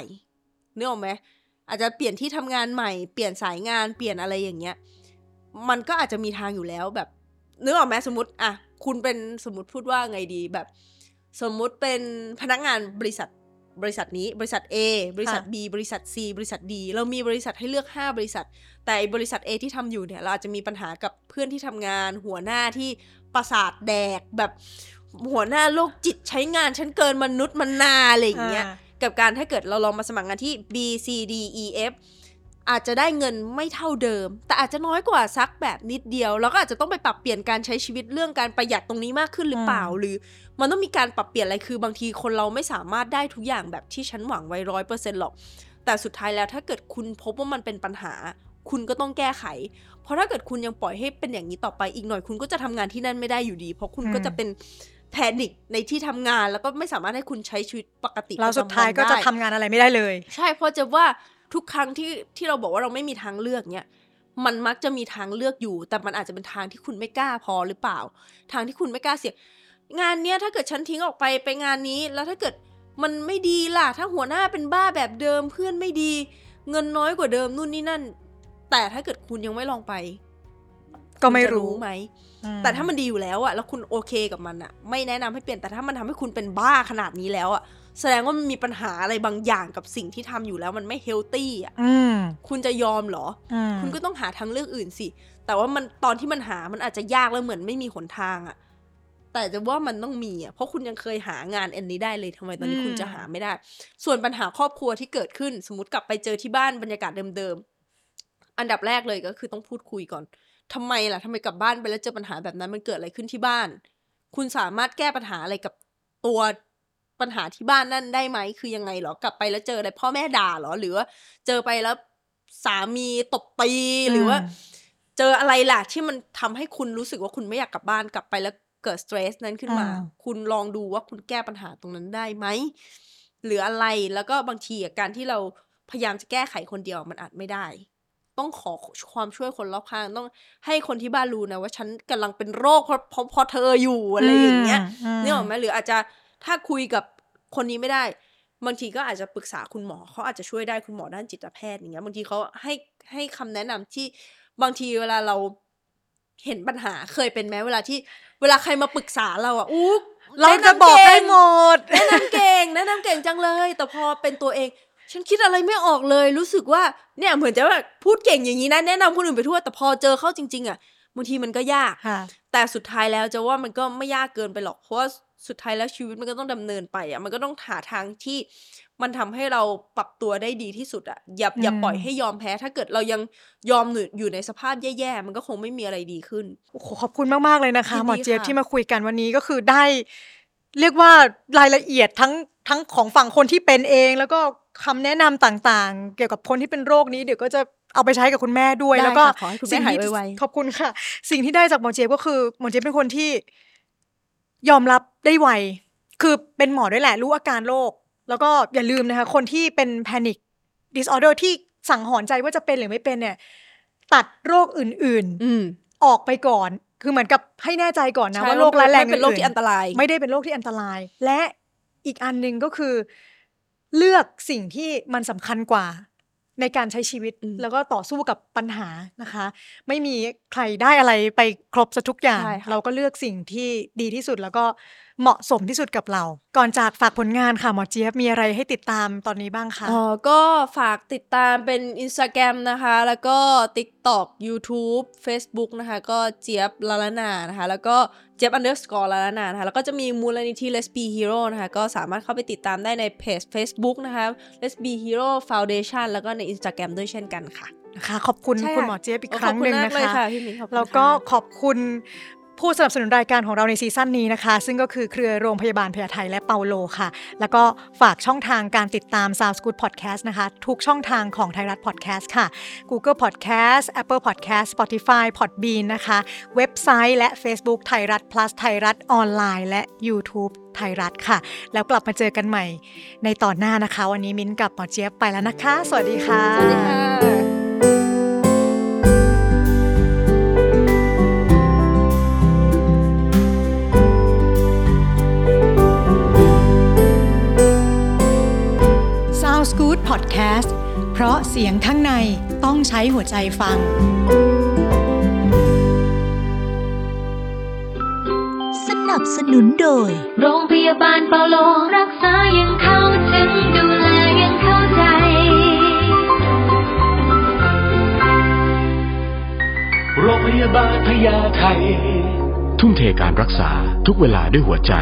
นึกออกไหมอาจจะเปลี่ยนที่ทำงานใหม่เปลี่ยนสายงานเปลี่ยนอะไรอย่างเงี้ย มันก็อาจจะมีทางอยู่แล้วแบบนึกออกไหมสมมติอะคุณเป็นสมมติพูดว่าไงดีแบบ สมมุติเป็นพนักงานบริษัทบริษัทนี้บริษัท A บริษัท B บริษัท C บริษัท D เรามีบริษัทให้เลือก 5 บริษัท แต่ไอ้บริษัท A ที่ทำอยู่เนี่ยเราอาจจะมีปัญหากับเพื่อนที่ทำงาน หัวหน้าที่ ประสาทแดกแบบหัวหน้าโรคจิตใช้งานฉันเกินมนุษย์มนาอะไรอย่างเงี้ยอ่ากับการถ้าเกิดเราลองมาสมัครงานที่ B C D E F อาจจะได้เงินไม่เท่าเดิม แต่อาจจะน้อยกว่าสักแบบนิดเดียว แล้วก็อาจจะต้องไปปรับเปลี่ยนการใช้ชีวิตเรื่องการประหยัดตรงนี้มากขึ้นหรือเปล่า หรือ มันต้องมีการปรับเปลี่ยนอะไรคือบางทีคนเราไม่สามารถได้ทุกอย่างแบบที่ฉันหวังไว้ร้อยเปอร์เซ็นต์หรอก แต่สุดท้ายแล้วถ้าเกิดคุณพบว่ามันเป็นปัญหา คุณก็ต้องแก้ไข เพราะถ้าเกิดคุณยังปล่อยให้เป็นอย่างนี้ต่อไปอีกหน่อยคุณก็จะทำงานที่นั่นไม่ได้อยู่ดี เพราะคุณก็จะเป็นแพนิคในที่ทำงานแล้วก็ไม่สามารถให้คุณใช้ชีวิตปกติแล้วสุดท้ายประจำวันก็จะได้ทำงานอะไรไม่ได้เลย ใช่เพราะจะว่าทุกครั้งที่ที่เราบอกว่าเราไม่มีทางเลือกเนี่ยมันมักจะมีทางเลือกอยู่ แต่มันอาจจะเป็นทางที่คุณไม่กล้าพอหรือเปล่า ทางที่คุณไม่กล้าเสี่ยงงานเนี้ยถ้าเกิดฉันทิ้งออกไปไปงานนี้ แล้วถ้าเกิดมันไม่ดีล่ะ ถ้าหัวหน้าเป็นบ้าแบบเดิมเพื่อนไม่ดี เงินน้อยกว่าเดิมนู่นนี่นั่น แต่ถ้าเกิดคุณยังไม่ลองไป ก็ไม่คุณจะรู้ไหมอืมแต่ถ้ามันดีอยู่แล้วอะแล้วคุณโอเคกับมันอะไม่แนะนำให้เปลี่ยนแต่ถ้ามันทำให้คุณเป็นบ้าขนาดนี้แล้วอะแสดงว่ามันมีปัญหาอะไรบางอย่างกับสิ่งที่ทำอยู่แล้วมันไม่เฮลตี้อะอืมคุณจะยอมเหรออืมคุณก็ต้องหาทางเลือกอื่นสิ แต่ว่ามันตอนที่มันหามันอาจจะยากแล้วเหมือนไม่มีหนทางอะแต่จะว่ามันต้องมีอะเพราะคุณยังเคยหางานอันนี้ได้เลยทำไมตอนนี้คุณจะหาไม่ได้ ส่วนปัญหาครอบครัวที่เกิดขึ้น สมมติกลับไปเจอที่บ้านบรรยากาศเดิมๆ อันดับแรกเลยก็คือต้องพูดคุยก่อนทำไมล่ะทำไมกลับบ้านไปแล้วเจอปัญหาแบบนั้นมันเกิดอะไรขึ้นที่บ้าน คุณสามารถแก้ปัญหาอะไรกับตัวปัญหาที่บ้านนั่นได้ไหม คือยังไงเหรอกลับไปแล้วเจออะไรพ่อแม่ด่าเหรอ หรือว่าเจอไปแล้วสามีตบตีหรือว่า เจออะไรล่ะที่มันทำให้คุณรู้สึกว่าคุณไม่อยากกลับบ้านกลับไปแล้วเกิดสเตรสนั้นขึ้นมาอ่าคุณลองดูว่าคุณแก้ปัญหาตรงนั้นได้ไหมหรืออะไรแล้วก็บางทีอะการที่เราพยายามจะแก้ไขคนเดียวมันอาจไม่ได้ ต้องขอความช่วยคนรอบข้าง ต้องให้คนที่บ้านรู้นะว่าฉันกำลังเป็นโรคเพราะเพราะเพราะเธออยู่อะไรอย่างเงี้ยมนี่ออกไหมหรืออาจจะถ้าคุยกับคนนี้ไม่ได้ บางทีก็อาจจะปรึกษาคุณหมอเขาอาจจะช่วยได้คุณหมอด้านจิตแพทย์อย่างเงี้ยบางทีเขาให้ให้คำแนะนำที่บางทีเวลาเราเห็นปัญหาเคยเป็นไหมเวลาที่เวลาใครมาปรึกษาเราอะอู้เราแนนำจะบอกได้เงหมดแนะนำเก่งแนะนำเก่งจังเลย แต่พอเป็นตัวเอง ฉันคิดอะไรไม่ออกเลย รู้สึกว่าเนี่ยเหมือนจะแบบพูดเก่งอย่างนี้นะแนะนำคนอื่นไปทั่วแต่พอเจอเข้าจริง ๆอะบางทีมันก็ยากค่ะแต่สุดท้ายแล้วจะว่ามันก็ไม่ยากเกินไปหรอก เพราะว่าสุดท้ายแล้วชีวิตมันก็ต้องดำเนินไปอะ มันก็ต้องหาทางที่มันทำให้เราปรับตัวได้ดีที่สุดอะ อย่าอย่าอืมปล่อยให้ยอมแพ้ ถ้าเกิดเรายังยอมอยู่อยู่ในสภาพแย่ๆ มันก็คงไม่มีอะไรดีขึ้น โอ้โห ขอบคุณมากๆเลยนะคะยินดีหมอเจี๊ยบค่ะที่มาคุยกันวันนี้ก็คือได้ เรียกว่ารายละเอียดทั้งทั้งของฝั่งคนที่เป็นเอง แล้วก็ คำแนะนำต่างๆ เกี่ยวกับคนที่เป็นโรคนี้เดี๋ยวก็จะเอาไปใช้กับคุณแม่ด้วยได้แล้วก็ค่ะขอให้คุณแม่สิ่งที่หายไวๆขอบคุณค่ะ สิ่งที่ได้จากหมอเจี๊ยบก็คือหมอเจี๊ยบเป็นคนที่ยอมรับได้ไวคือเป็นหมอด้วยแหละ รู้อาการโรคแล้วก็อย่าลืมนะคะ คนที่เป็น panic disorder ที่สั่งหอนใจว่าจะเป็นหรือไม่เป็นเนี่ย ตัดโรคอื่นๆ อืมออกไปก่อน คือเหมือนกับให้แน่ใจก่อนนะใช่ว่าโรคร้ายแรงไม่เป็นโรคที่ๆอันตราย ไม่ได้เป็นโรคที่อันตราย และอีกอันหนึ่งก็คือ เลือกสิ่งที่มันสำคัญกว่าในการใช้ชีวิตอืมแล้วก็ต่อสู้กับปัญหานะคะ ไม่มีใครได้อะไรไปครบซะทุกอย่างใช่ค่ะเราก็เลือกสิ่งที่ดีที่สุดแล้วก็ เหมาะสมที่สุดกับเรา ก่อนจากฝากผลงานค่ะหมอเจี๊ยบมีอะไรให้ติดตามตอนนี้บ้างคะอ๋อก็ฝากติดตามเป็น Instagram นะคะ แล้วก็ TikTok YouTube Facebook นะคะ ก็เจี๊ยบลาลานานะคะ แล้วก็เจี๊ยบ underscore ลาลานานะคะ แล้วก็จะมีมูลนิธิ Let's Be Hero นะคะ ก็สามารถเข้าไปติดตามได้ในเพจ Facebook นะคะ Let's Be Hero Foundation แล้วก็ใน Instagram ด้วยเช่นกันค่ะนะคะขอบคุณใช่คุณค่ะหมอเจี๊ยบอีกโอ้ครั้งหนึ่งขอบณมากนะเลยคะค่ะพี่หมิงขอบคุณแล้วก็ค่ะขอบคุณ ผู้สนับสนุนรายการของเราในซีซั่นนี้นะคะ ซึ่งก็คือเครือโรงพยาบาลพญาไทยและเปาโลค่ะ แล้วก็ฝากช่องทางการติดตาม Sound Good Podcast นะคะ ทุกช่องทางของไทยรัฐ Podcast ค่ะ Google Podcast Apple Podcast Spotify Podbean นะคะ เว็บไซต์และ Facebook ไทยรัฐ plus ไทยรัฐออนไลน์และ YouTube ไทยรัฐค่ะ แล้วกลับมาเจอกันใหม่ในตอนหน้านะคะ วันนี้มิ้นกับหมอเจี๊ยบไปแล้วนะคะ สวัสดีค่ะสวัสดีค่ะ Sounds Good Podcast เพราะเสียงข้างในต้องใช้หัวใจฟัง สนับสนุนโดย โรงพยาบาลเปาโลรักษายังเข้าถึงดูแลยังเข้าใจ โรงพยาบาลพยาไททุ่มเทการรักษาทุกเวลาด้วยหัวใจ